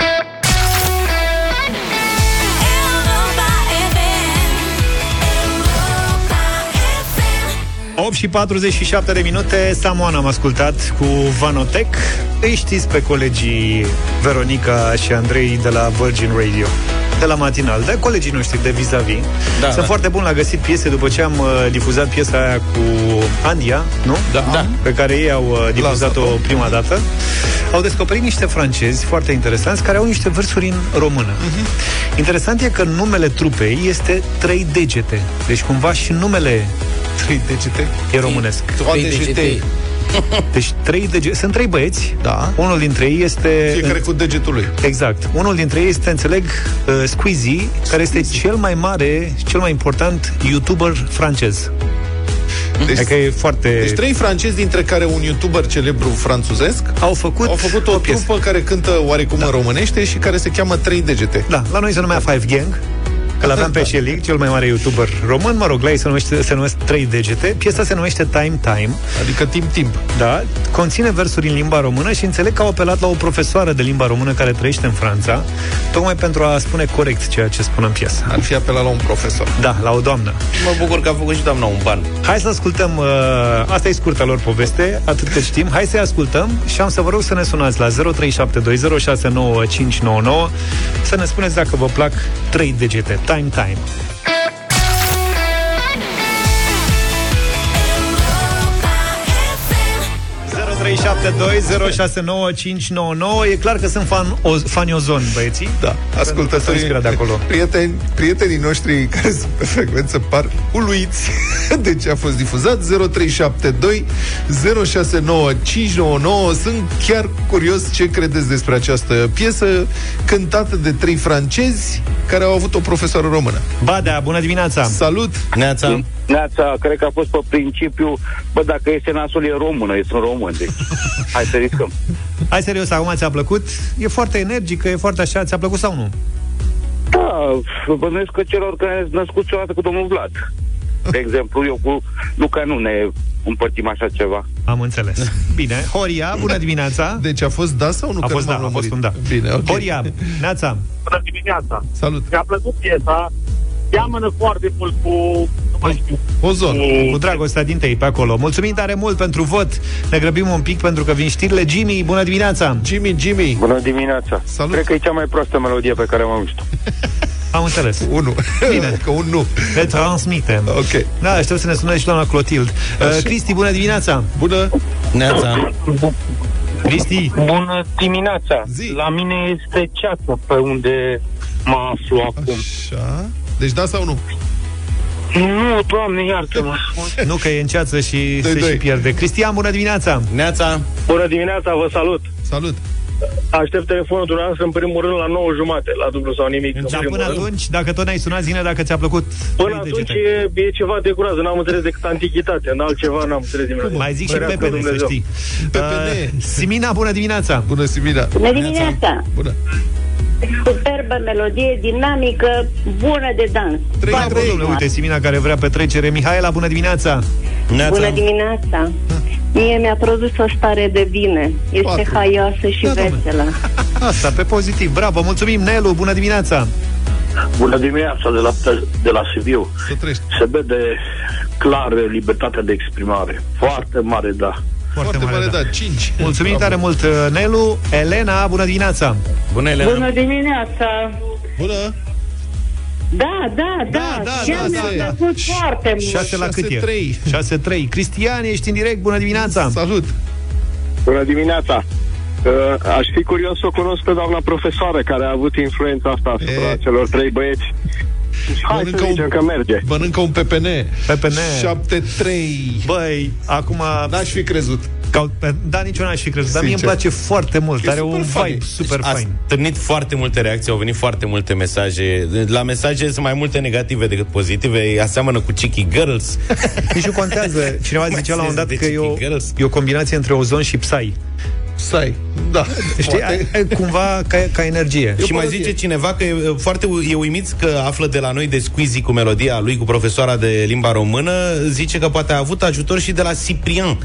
8 și 47 de minute, Samoan am ascultat cu Vanotec. Îi știți pe colegii Veronica și Andrei de la Virgin Radio de la matinal, de colegii noștri de vis-a-vis. Da, Sunt da. foarte bun la găsit piese după ce am uh, difuzat piesa aia cu Andia, nu? Da. Da. Pe care ei au uh, difuzat-o Lansat-o. prima dată. Au descoperit niște francezi foarte interesanți care au niște versuri în română. Interesant e că numele trupei este trei degete. Deci cumva și numele Trei degete. e românesc. Toate jetei. [LAUGHS] Deci trei dege- sunt trei băieți. Da. Unul dintre ei este Fiecare cu degetul lui. Exact. Unul dintre ei este, înțeleg, uh, Squeezie, care este cel mai mare, cel mai important YouTuber francez. Deci, Adică e foarte... deci trei francezi, dintre care un youtuber celebru franțuzesc, au făcut, au făcut o, o piesă. trupă care cântă oarecum da. în românește și care se cheamă Trei Degete. Da, la noi se numea Five Gang. Că l-aveam pe [LAUGHS] Shelic, cel mai mare YouTuber român, mă rog, la ei se, numește, se numesc trei degete. Piesa se numește Time Time. Adică timp, timp. Da, conține versuri în limba română și înțeleg că au apelat la o profesoară de limba română care trăiește în Franța, tocmai pentru a spune corect ceea ce spune în piesă. Ar fi apelat la un profesor. Da, la o doamnă. Mă bucur că a făcut și doamna un ban. Hai să ascultăm, uh, asta e scurta lor poveste, atât cât știm. Hai să-i ascultăm și am să vă rog să ne sunați la 0372069599 să ne spuneți dacă vă plac trei degete. Time, time. E clar că sunt fan, o, faniozon, băieții. Da, ascultătorii de acolo. Prieteni, prietenii noștri care sunt pe frecvență par uluiți [LAUGHS] de ce a fost difuzat 0372 069599 Sunt chiar curios ce credeți despre această piesă cântată de trei francezi care au avut o profesoară română. Badea, bună dimineața! Salut! Neața. Neața, cred că a fost pe principiu, bă, dacă este nasul, e română, e sunt român, deci [LAUGHS] hai să riscăm. Hai serios, acum ți-a plăcut? E foarte energică, e foarte așa, ți-a plăcut sau nu? Da, bănuiesc că celor care sunt născuți odată cu domnul Vlad. De [LAUGHS] exemplu, eu cu Luca nu ne împărțim așa ceva. Am înțeles. Bine. Horia, bună dimineața! Deci a fost da sau nu? A Că fost nu da, m-am a fost lămurit. un da. Bine, ok. Horia, Neața, Bună dimineața! Salut! Mi-a plăcut piesa, seamănă foarte mult cu, nu mai știu, Ozon. cu dragostea din tei pe acolo. Mulțumim tare mult pentru vot. Ne grăbim un pic pentru că vin știrile. Jimmy, bună dimineața! Jimmy, Jimmy! Bună dimineața! Salut. Cred că e cea mai proastă melodie pe care am auzit-o. [LAUGHS] Am înțeles. Unu. Bine. [LAUGHS] Că un nu. Le transmitem. Ok. Da, aștept să ne sune și doamna Clotild. Uh, Cristi, bună dimineața! Bună! Neața. Cristi, Bună dimineața! Zi. La mine este ceață pe unde mă aflu acum. Așa. Deci da sau nu? Nu, doamne, iartă-mă! nu că e în ceață și Doi, se doi. și pierde. Cristian, bună dimineața! Neața. Bună dimineața, vă salut! Salut! Aștept telefonul dumneavoastră în primul rând la 9 jumate, la dublu sau nimic. în Dar primul până rând. atunci, dacă tot ne-ai sunat, zine dacă ți-a plăcut Până trei atunci degete. e, e ceva de groază, n-am înțeles decât antichitate, în altceva n-am înțeles nimic. Mai zic și Ferească Pepe, să Dumnezeu. știi. PPN. Uh, Simina, bună dimineața! Bună, Simina! Bună dimineața! Bună! Superbă melodie, dinamică, bună de dans. Trei, Bravo, trei. domnule, uite, Simina care vrea petrecere. Mihaela, bună dimineața! Neața. Bună dimineața! Mie mi-a produs o stare de bine. Este Patru. haioasă și Da, domnule. veselă. [LAUGHS] Asta, pe pozitiv. Bravo, mulțumim, Nelu, bună dimineața! Bună dimineața de la, de la Sibiu. Să trăiești. Se vede clar libertatea de exprimare. Foarte mare, da. Foarte, Foarte mare, da, 5. Mulțumim tare mult, Nelu. Elena, bună dimineața! Bună, Bună dimineața! Bună! Da, da, da, da, chiar da, mi-a da. plăcut foarte mult. 6 la cât e? 6-3. Cristian, ești în direct, bună dimineața! Salut! Bună dimineața! Uh, aș fi curios să o cunosc pe doamna profesoară care a avut influența asta asupra celor trei băieți. Hai să zicem că merge. Mănâncă un PPN. PPN. 7-3. Băi, acum... N-aș fi crezut. Ca, pe- da, nici eu n-aș fi crezut, dar mie îmi Sincer. place foarte mult. E Are super un funny. vibe super Deci a fain. stârnit foarte multe reacții, au venit foarte multe mesaje. La mesaje sunt mai multe negative decât pozitive. Aseamănă cu Chicky Girls. Nici nu contează. Cineva Mai zicea la un moment dat de că e o, Chicky Girls. e o combinație între ozon și Psy. Sai. Da. Știi, Poate. ai- ai cumva ca, ca energie. Și mai zice cineva că e foarte e uimit că află de la noi de Squeezie cu melodia lui cu profesoara de limba română, zice că poate a avut ajutor și de la Ciprian.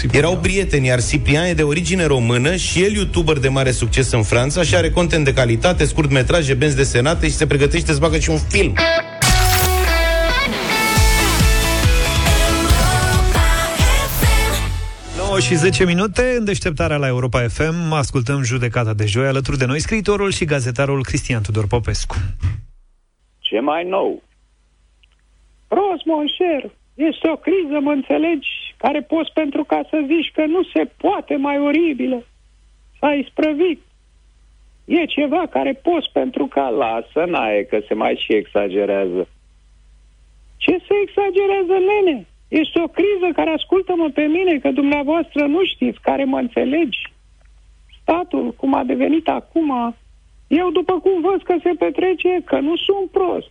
Ciprian. Erau prieteni, iar Ciprian e de origine română și el youtuber de mare succes în Franța și are content de calitate, scurtmetraje, benzi desenate și se pregătește să facă și un film. 9 și 10 minute în deșteptarea la Europa FM. Ascultăm judecata de joi alături de noi scriitorul și gazetarul Cristian Tudor Popescu. Ce mai nou? Prost, monșer, este o criză, mă înțelegi, care poți pentru ca să zici că nu se poate mai oribilă. S-a isprăvit. E ceva care poți pentru ca lasă, naie, că se mai și exagerează. Ce se exagerează, nene? Este o criză care ascultă-mă pe mine, că dumneavoastră nu știți, care mă înțelegi. Statul, cum a devenit acum, eu după cum văd că se petrece, că nu sunt prost.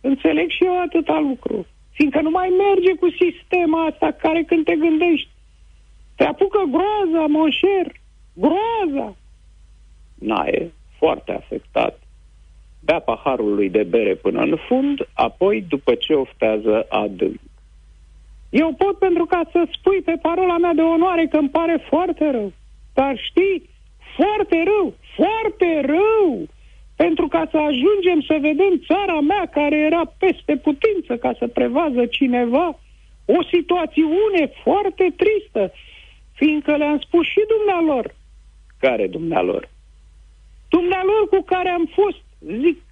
Înțeleg și eu atâta lucru. Fiindcă nu mai merge cu sistema asta care când te gândești, te apucă groaza, monșer, groaza. Na, e foarte afectat. Bea paharul lui de bere până în fund, apoi după ce oftează adânc. Eu pot pentru ca să spui pe parola mea de onoare că îmi pare foarte rău. Dar știi, foarte rău, foarte rău, pentru ca să ajungem să vedem țara mea care era peste putință ca să prevază cineva, o situațiune foarte tristă, fiindcă le-am spus și dumnealor. Care dumnealor? Dumnealor cu care am fost, zic,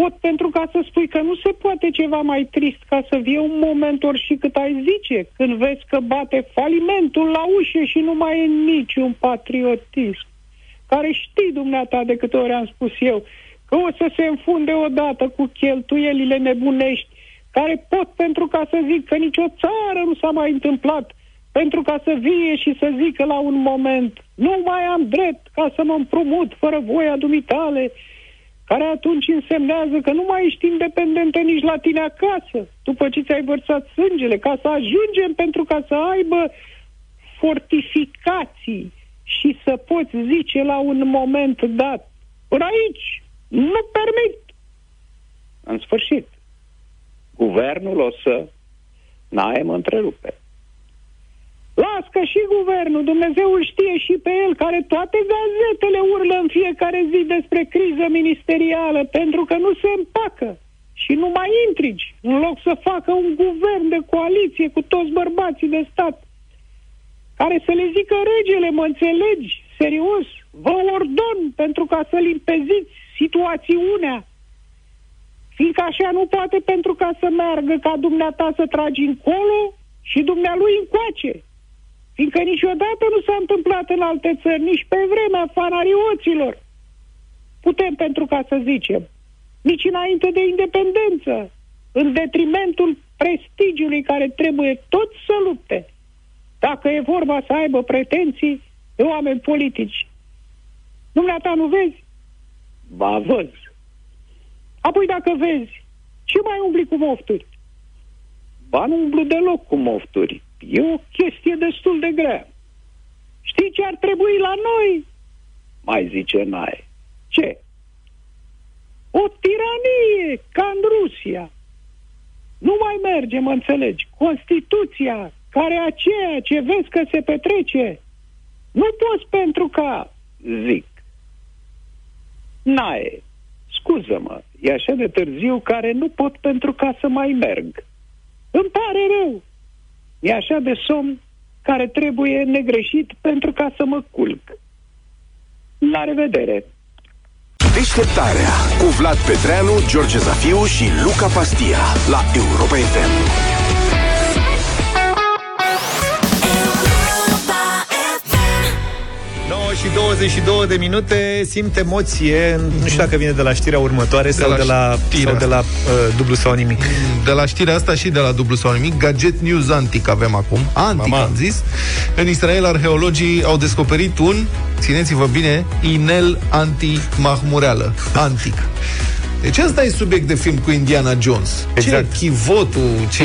pot pentru ca să spui că nu se poate ceva mai trist ca să vie un moment ori și cât ai zice, când vezi că bate falimentul la ușă și nu mai e niciun patriotism. Care știi dumneata de câte ori am spus eu, că o să se înfunde odată cu cheltuielile nebunești, care pot pentru ca să zic că nicio țară nu s-a mai întâmplat, pentru ca să vie și să zică la un moment, nu mai am drept ca să mă împrumut fără voia dumitale, care atunci însemnează că nu mai ești independentă nici la tine acasă, după ce ți-ai vărsat sângele, ca să ajungem pentru ca să aibă fortificații și să poți zice la un moment dat, până aici, nu permit. În sfârșit, guvernul o să n-ai mă întrerupe. Las că și guvernul, Dumnezeu îl știe și pe el, care toate gazetele urlă în fiecare zi despre criză ministerială, pentru că nu se împacă și nu mai intrigi, în loc să facă un guvern de coaliție cu toți bărbații de stat, care să le zică regele, mă înțelegi, serios, vă ordon pentru ca să limpeziți situațiunea, fiindcă așa nu poate pentru ca să meargă ca dumneata să tragi încolo și dumnealui încoace. Fiindcă niciodată nu s-a întâmplat în alte țări, nici pe vremea fanarioților. Putem pentru ca să zicem, nici înainte de independență, în detrimentul prestigiului care trebuie tot să lupte. Dacă e vorba să aibă pretenții de oameni politici. Dumneata nu vezi? Ba, văz. Apoi dacă vezi, ce mai umbli cu mofturi? Ba, nu umblu deloc cu mofturi. E o chestie destul de grea. Știi ce ar trebui la noi? Mai zice Nae. Ce? O tiranie, ca în Rusia. Nu mai merge, mă înțelegi. Constituția, care aceea ce vezi că se petrece, nu poți pentru ca, zic. Nae, scuză-mă, e așa de târziu care nu pot pentru ca să mai merg. Îmi pare rău. E așa de somn care trebuie negreșit pentru ca să mă culc. La revedere! Deșteptarea cu Vlad Petreanu, George Zafiu și Luca Pastia la Europa FM. 22 de minute Simt emoție Nu știu dacă vine de la știrea următoare de sau, la de la, știrea sau de la uh, dublu sau nimic De la știrea asta și de la dublu sau nimic Gadget News Antic avem acum Antic Mama. am zis În Israel arheologii au descoperit un Țineți-vă bine Inel anti-mahmureală Antic deci ăsta e subiect de film cu Indiana Jones. Exact. Ce chivotul, ce...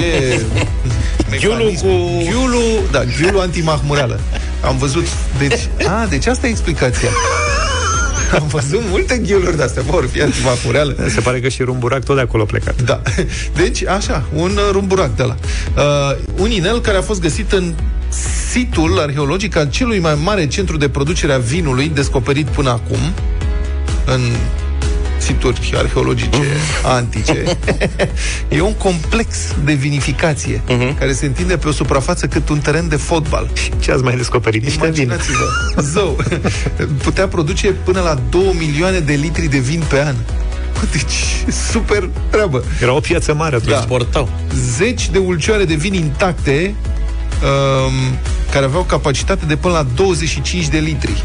[LAUGHS] Ghiulul cu- Ghiulul, da, ghiulul antimahmureală. Am văzut... Deci, [LAUGHS] a, deci asta e explicația. Am văzut multe ghiuluri de-astea, vor fi antimahmureală. Se pare că și Rumburac tot de acolo a plecat Da. [LAUGHS] Deci, așa, un uh, rumburac de la. Uh, un inel care a fost găsit în situl arheologic al celui mai mare centru de producere a vinului descoperit până acum, în situri arheologice antice. [LAUGHS] e un complex de vinificație care se întinde pe o suprafață cât un teren de fotbal. Ce ați mai descoperit? Niște vin Imaginați-vă. Zău. Putea produce până la 2 milioane de litri de vin pe an. Bă, Deci, super treabă. Era o piață mare atunci Exportau. Zeci de ulcioare de vin intacte um, care aveau capacitate de până la 25 de litri.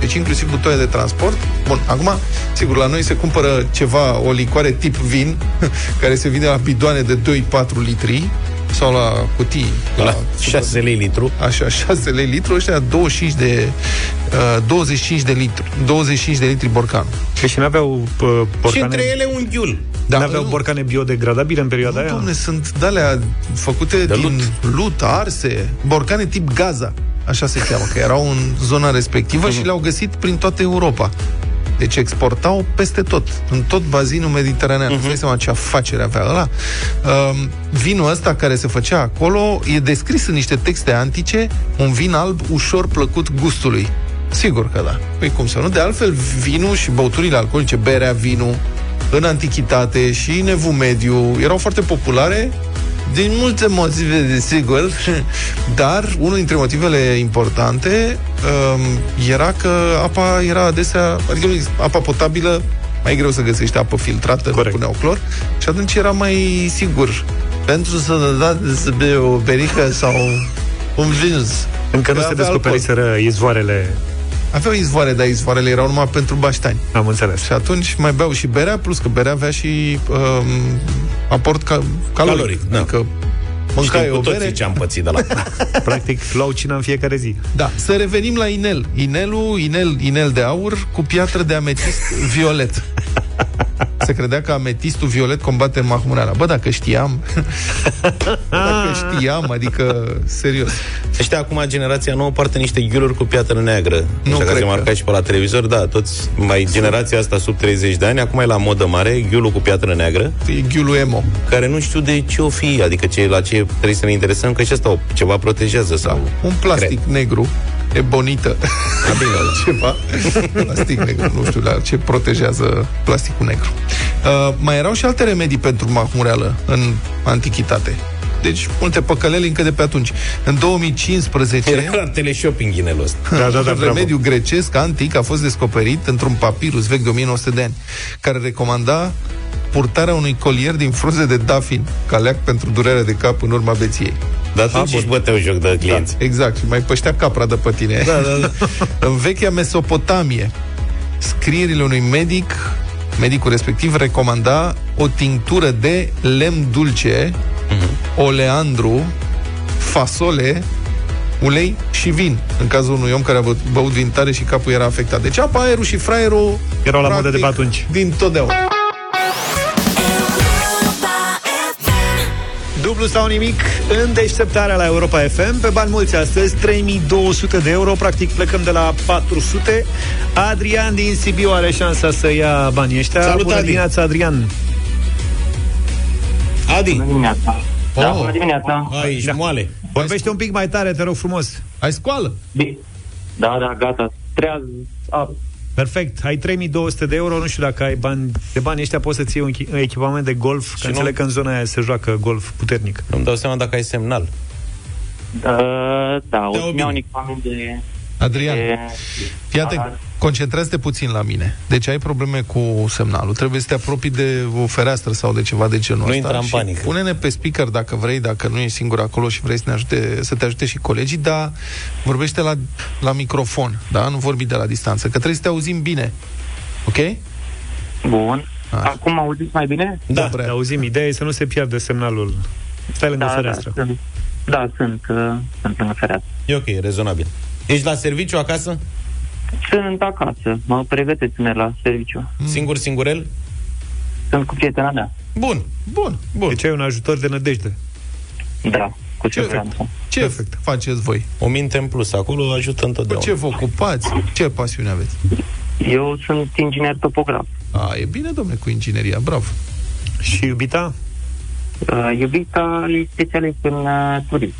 Deci inclusiv butoaie de transport. Bun, acum, sigur, la noi se cumpără ceva, o licoare tip vin, [LAUGHS] care se vinde la bidoane de 2-4 litri sau la cutii. La 6 lei litru. Așa, [LAUGHS] 6 lei litru, ăștia 25 de, uh, 25 de litri. 25 de litri borcan. Că și n-aveau uh, borcane... Și între ele un ghiul. Da, n-aveau nu. borcane biodegradabile în perioada Nu, aia? domne, sunt de-alea făcute de din lut. lut, arse, borcane tip Gaza, așa se cheamă, că erau în zona respectivă și le-au găsit prin toată Europa. Deci exportau peste tot, în tot bazinul mediteranean. Uh-huh. Îți dai seama ce afacere avea ăla? Um, vinul ăsta care se făcea acolo e descris în niște texte antice, un vin alb ușor plăcut gustului. Sigur că da. Păi cum să nu? De altfel, vinul și băuturile alcoolice, berea, vinul, în antichitate și în evul mediu erau foarte populare din multe motive, desigur, [LAUGHS] dar unul dintre motivele importante um, era că apa era adesea, adică nu exist- apa potabilă, mai greu să găsești apă filtrată, Corect. nu puneau clor, și atunci era mai sigur pentru sănătate să bea o berică sau un vins. Încă nu Că se avea descoperiseră izvoarele Aveau izvoare, dar izvoarele erau numai pentru baștani. Am înțeles. Și atunci mai beau și berea, plus că berea avea și um, aport ca- caloric. Caloric, da. Adică mâncai Știm o cu toții bere. ce am pățit de la... [LAUGHS] Practic, luau cina în fiecare zi Da, să revenim la inel. Inelul, inel, inel de aur cu piatră de ametist violet. Se credea că ametistul violet combate mahmureala. Bă, dacă știam, dacă știam, adică, serios. Ăștia acum, generația nouă, poartă niște ghiuluri cu piatră neagră. Nu Așa că cred se că- marca și pe la televizor, da, toți, mai generația asta sub 30 de ani, acum e la modă mare, ghiulul cu piatră neagră. E ghiulul emo. Care nu știu de ce o fi, adică ce, la ce trebuie să ne interesăm, că și asta o, ceva protejează sau... Un plastic negru, ebonită, [LAUGHS] ceva, plastic negru, nu știu la ce protejează plasticul negru. Uh, mai erau și alte remedii pentru mahmureală în antichitate. Deci, multe păcăleli încă de pe atunci. În 2015... Era la teleshopping inelul ăsta. Da, da, da, un bravo. remediu grecesc antic a fost descoperit într-un papirus vechi de 1900 de ani, care recomanda purtarea unui colier din frunze de dafin, ca leac pentru durerea de cap în urma beției. Dar atunci își băteau joc de clienți. Da, exact, și mai păștea capra de pe tine. Da, da, da. [LAUGHS] în vechea Mesopotamie, scrierile unui medic, medicul respectiv recomanda o tinctură de lemn dulce, oleandru, fasole, ulei și vin, în cazul unui om care a băut- băut vin tare și capul era afectat. Deci apa, aerul și fraierul Erau la modă de pe practic, atunci. Din totdeauna. Dublu sau nimic în deșteptarea la Europa FM Pe bani mulți astăzi, 3200 de euro Practic plecăm de la 400 Adrian din Sibiu are șansa să ia banii ăștia Salut, Bună Adi. dimineața, Adrian Adi, Bună dimineața. Oh. Da, bună dimineața. ai, ești moale. Vorbește un pic mai tare, te rog frumos Ai scoală? Bi- Da, da, gata. Treaz... A, Perfect. Ai 3200 de euro, nu știu dacă ai bani de bani ăștia, poți să-ți iei un, echi- un echipament de golf, că nu- înțeleg că în zona aia se joacă golf puternic. Nu-mi dau seama dacă ai semnal. Uh, da, o să-mi iau un echipament de... Adrian, de- fii atent, concentrează-te puțin la mine. Deci ai probleme cu semnalul. Trebuie să te apropii de o fereastră sau de ceva de genul Nu ăsta. intra în și panică. Pune-ne pe speaker dacă vrei, dacă nu ești singur acolo și vrei să, ne ajute, să te ajute și colegii, dar vorbește la, la microfon, da? Nu vorbi de la distanță, că trebuie să te auzim bine. Ok? Bun. Acum auziți mai bine? Da, te auzim. Ideea e să nu se piardă semnalul. Stai lângă Da, fereastră. da, sunt, da, sunt, uh, sunt lângă fereastră. E ok, e rezonabil. Ești la serviciu acasă? Sunt acasă, mă pregătesc să merg la serviciu. Singur, singurel? Sunt cu prietena mea. Bun, bun, bun. Deci ai un ajutor de nădejde. Da, cu Ce, siguranță. ce Perfect. faceți voi? O minte în plus, acolo ajută Cu întotdeauna. ce vă ocupați? Ce pasiune aveți? Eu sunt inginer topograf. A, e bine, domne, cu ingineria, bravo. Și iubita? Uh, iubita e specialist în uh, turism.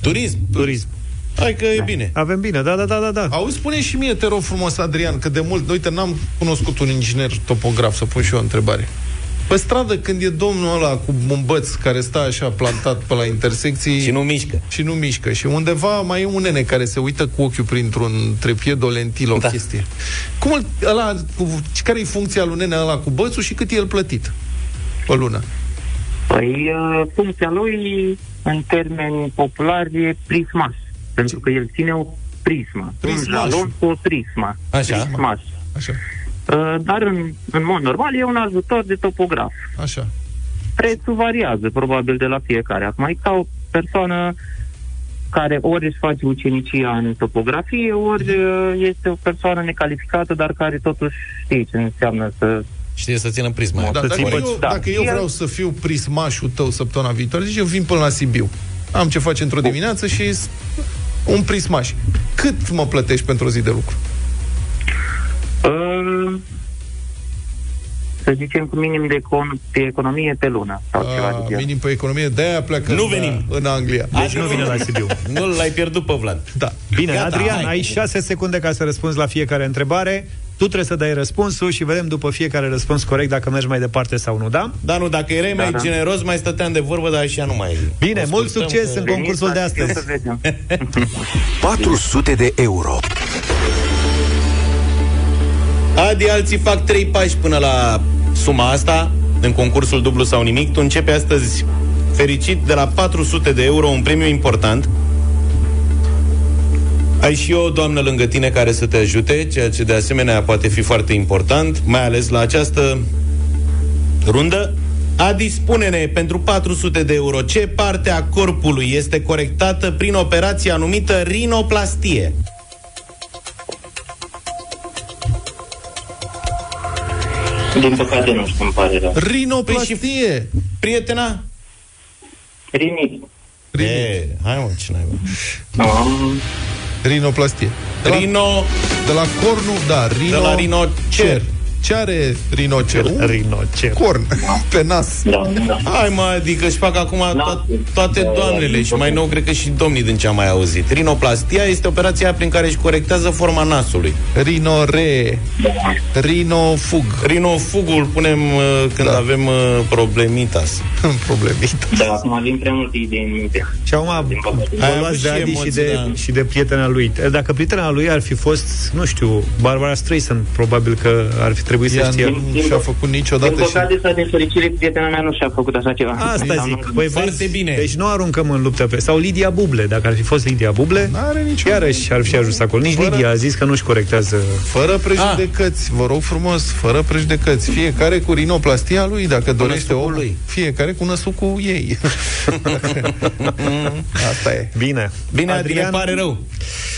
Turism? Turism. Hai că e bine. Avem bine, da, da, da, da, da. Auzi, spune și mie, te rog frumos, Adrian, că de mult, uite, n-am cunoscut un inginer topograf, să pun și eu o întrebare. Pe stradă, când e domnul ăla cu un băț care stă așa plantat pe la intersecții... Și nu mișcă. Și nu mișcă. Și undeva mai e un nene care se uită cu ochiul printr-un trepied, o lentilă, o Da. chestie. Cum îl, ăla, cu, care e funcția lui nene ăla cu bățul și cât e el plătit? Pe lună. Păi, uh, funcția lui, în termeni populari, e prismas. Pentru că el ține o prismă. Prismaș. Un jalon cu o prismă. Așa. Prismaș. Așa. Uh, Dar, în, în mod normal, e un ajutor de topograf. Așa. Prețul variază, probabil, de la fiecare. Acum, e ca o persoană care ori își face ucenicia în topografie, ori uh, este o persoană necalificată, dar care totuși știe ce înseamnă să... Știe să țină prisma. Da, dacă, eu, Da. dacă eu vreau să fiu prismașul tău săptămâna viitoare, zici, eu vin până la Sibiu. Am ce face într-o dimineață și s- un prismaș. Cât mă plătești pentru o zi de lucru? Uh, să zicem cu minim de, econ- de economie pe lună. Sau ceva de A, genul. minim pe economie, de-aia pleacă Nu în, venim. în Anglia. Deci nu vine la Sibiu. [LAUGHS] Nu l-ai pierdut pe Vlad. Da. Bine, Gata, Adrian, hai. ai 6 secunde ca să răspunzi la fiecare întrebare. Tu trebuie să dai răspunsul și vedem după fiecare răspuns corect dacă mergi mai departe sau nu, da? Da, nu, dacă erai mai da. generos, mai stăteam de vorbă, dar așa nu mai Bine, o mult scurtăm succes că- în concursul de Veniți la astăzi. Sibiu să vedem. [LAUGHS] 400 de euro. Adi, alții fac trei pași până la suma asta, în concursul dublu sau nimic. Tu începe astăzi fericit de la 400 de euro, un premiu important. Ai și o doamnă lângă tine care să te ajute, ceea ce de asemenea poate fi foarte important, mai ales la această rundă. Adi, spune-ne, pentru 400 de euro, ce parte a corpului este corectată prin operația numită rinoplastie? Din păcate nu știu, îmi pare rău. Rinoplastie! Prietena? Rinit. E, hai mă, ce naiba. Um, Rinoplastie. De la, Rino... de la cornul, da, rino... De la rinocer. Ce are rinocer? Un Rinocer. corn pe nas. da, da. Hai mă, adică își fac acum to- toate doamnele și mai nou cred că și domnii din ce am mai auzit. Rinoplastia este operația prin care își corectează forma nasului. Rinore. Rinofug. Rinofugul punem uh, când Da. avem uh, problemitas. [LAUGHS] Problemit. Da, acum vin prea multe idei în minte. Și acum Din păcate. vă Ai avut luați de și Adi și emoții, de, da. și de prietena lui. Dacă prietena lui ar fi fost, nu știu, Barbara Streisand, probabil că ar fi trebuit să Ea știe. nu și-a făcut Din niciodată și... păcate sau din fericire, prietena mea nu și-a făcut așa ceva. Asta Am- zic. Păi Foarte vezi? bine. Deci nu aruncăm în luptă pe... Sau Lidia Buble. Dacă ar fi fost Lidia Buble, N-are nicio... iarăși ar fi ajuns acolo. Nici Fără- Lidia a zis că nu-și corectează... Fără prejudecăți, vă rog frumos, fără prejudecăți. Fiecare cu rinoplastia lui, dacă dorește năsucul omul. lui. Fiecare cu năsucul ei. [LAUGHS] Asta e. Bine. Bine, Adrian, pare rău.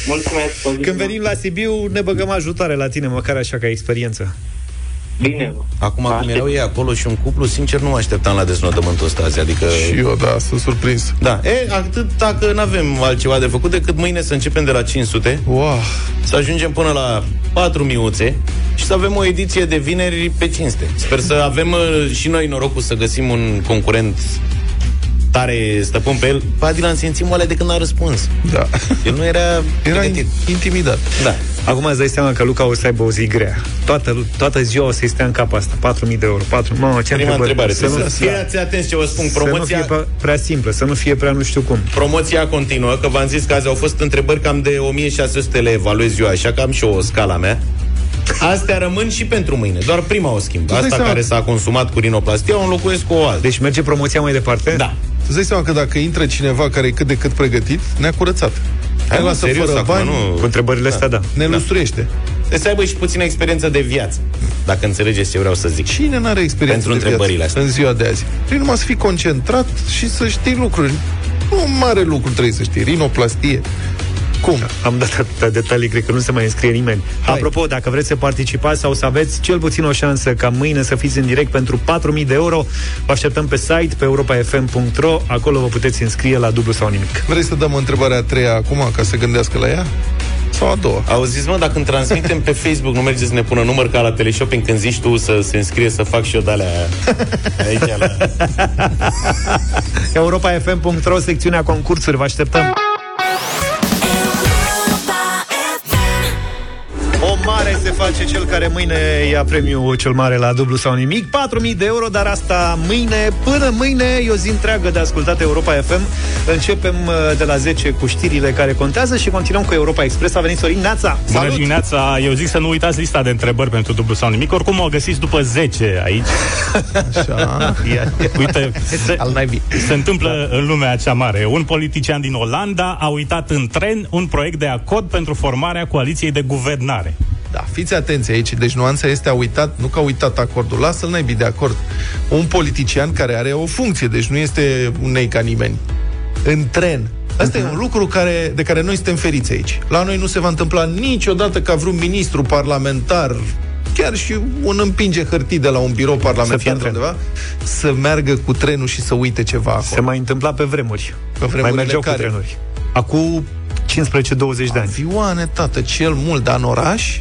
Mulțumesc. pozitiv. Când venim la Sibiu, ne băgăm ajutoare la tine, măcar așa ca experiență. Bine. Acum, cum erau ei acolo și un cuplu, sincer, nu mă așteptam la deznodământul ăsta azi. Adică... Și eu, da, sunt surprins. Da, e, atât dacă nu avem altceva de făcut decât mâine să începem de la 500, Wow. să ajungem până la 4 miuțe și să avem o ediție de vineri pe cinste. Sper să avem uh, și noi norocul să găsim un concurent tare stăpân pe el, pe Adi l-am simțit moale de când a răspuns. Da. El nu era... Era pregătit. intimidat. Da. Acum îți dai seama că Luca o să aibă o zi grea. Toată, toată ziua o să-i stea în cap asta. 4.000 de euro. 4... Mamă, ce Prima întrebare. Să nu, Să fiți atenți ce vă spun. să nu Promoția, fie pe- prea simplă, să nu fie prea nu știu cum. promoția continuă, că v-am zis că azi au fost întrebări cam de 1600 le evaluez eu, așa că am și o scala mea. Astea rămân și pentru mâine. Doar prima o schimb. dai Asta seama- care s-a consumat cu rinoplastia o înlocuiesc cu o altă. Deci merge promoția mai departe? Da. Îți dai seama că dacă intră cineva care e cât de cât pregătit, ne-a curățat. Hai, Ne mă, lasă serios, fără acum bani, nu- Cu întrebările astea, da. ne lustruiește. Trebuie să aibă și puțină experiență de viață, dacă înțelegeți ce vreau să zic. Cine n-are experiență Pentru de întrebările viață astea. în ziua de azi? Trebuie numai să fii concentrat și să știi lucruri. Nu mare lucru trebuie să știi. Rinoplastie. Cum? Am dat atâtea detalii, cred că nu se mai înscrie nimeni. Hai. Apropo, dacă vreți să participați sau să aveți cel puțin o șansă ca mâine să fiți în direct pentru 4.000 de euro, vă așteptăm pe site, pe europafm.ro, acolo vă puteți înscrie la dublu sau nimic. Vrei să dăm întrebarea a treia acum, ca să gândească la ea? Sau a doua? Auziți, mă, dacă îmi transmitem pe Facebook, nu mergeți să ne pună număr ca la teleshopping când zici tu să se înscrie să fac și eu de-alea aici la... [LAUGHS] europafm.ro, secțiunea concursuri, vă așteptăm! Face cel care mâine ia premiul cel mare la dublu sau nimic. 4.000 de euro, dar asta mâine Până mâine e o zi întreagă de ascultat Europa FM Începem uh, de la 10 cu știrile care contează Și continuăm cu Europa Express. A venit Sorin Neața. Bună Salut! dimineața, eu zic să nu uitați lista de întrebări pentru dublu sau nimic. Oricum o găsiți după 10 aici. Așa. Uite, se, Al naibii. se întâmplă în lumea cea mare. Un politician din Olanda a uitat în tren un proiect de acord pentru formarea coaliției de guvernare Da, fiți atenți aici. Deci nuanța este a uitat, nu că a uitat acordul. Lasă-l naibii de acord. Un politician care are o funcție, deci nu este un nei ca nimeni. În tren. Asta uh-huh. e un lucru care, de care noi suntem feriți aici. La noi nu se va întâmpla niciodată ca vreun ministru parlamentar chiar și un împinge hârtii de la un birou Să fie parlamentar în de tren. undeva, să meargă cu trenul și să uite ceva acolo. Se mai întâmpla pe vremuri Pe Mai vremurile mergeau care? cu trenuri Acum 15-20 de ani Avioane, tată, cel mult, dar în oraș?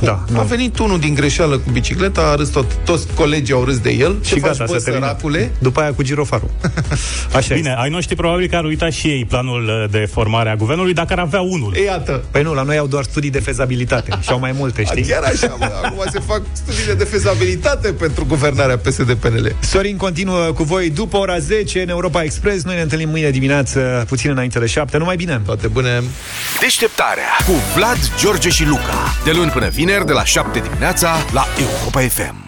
Cum? Da, nu. A venit unul din greșeală cu bicicleta, a râs tot, toți colegii au râs de el. Ce Și faci, gata, bă, să termină săracule? După aia cu girofarul [LAUGHS] Așa Bine, ai noștri probabil că ar uita și ei planul uh, de formare a guvernului Dacă ar avea unul E, iată. Păi nu, la noi au doar studii de fezabilitate Și au mai multe, știi? Chiar așa, mă, [LAUGHS] acum se fac studiile de fezabilitate pentru guvernarea PSD-PNL. Sorin continuă cu voi după ora 10 în Europa Express. Noi ne întâlnim mâine dimineață, puțin înainte de 7. Numai bine! Toate bune! Deșteptarea cu Vlad, George și Luca. De luni până vineri, de la 7 dimineața, la Europa FM.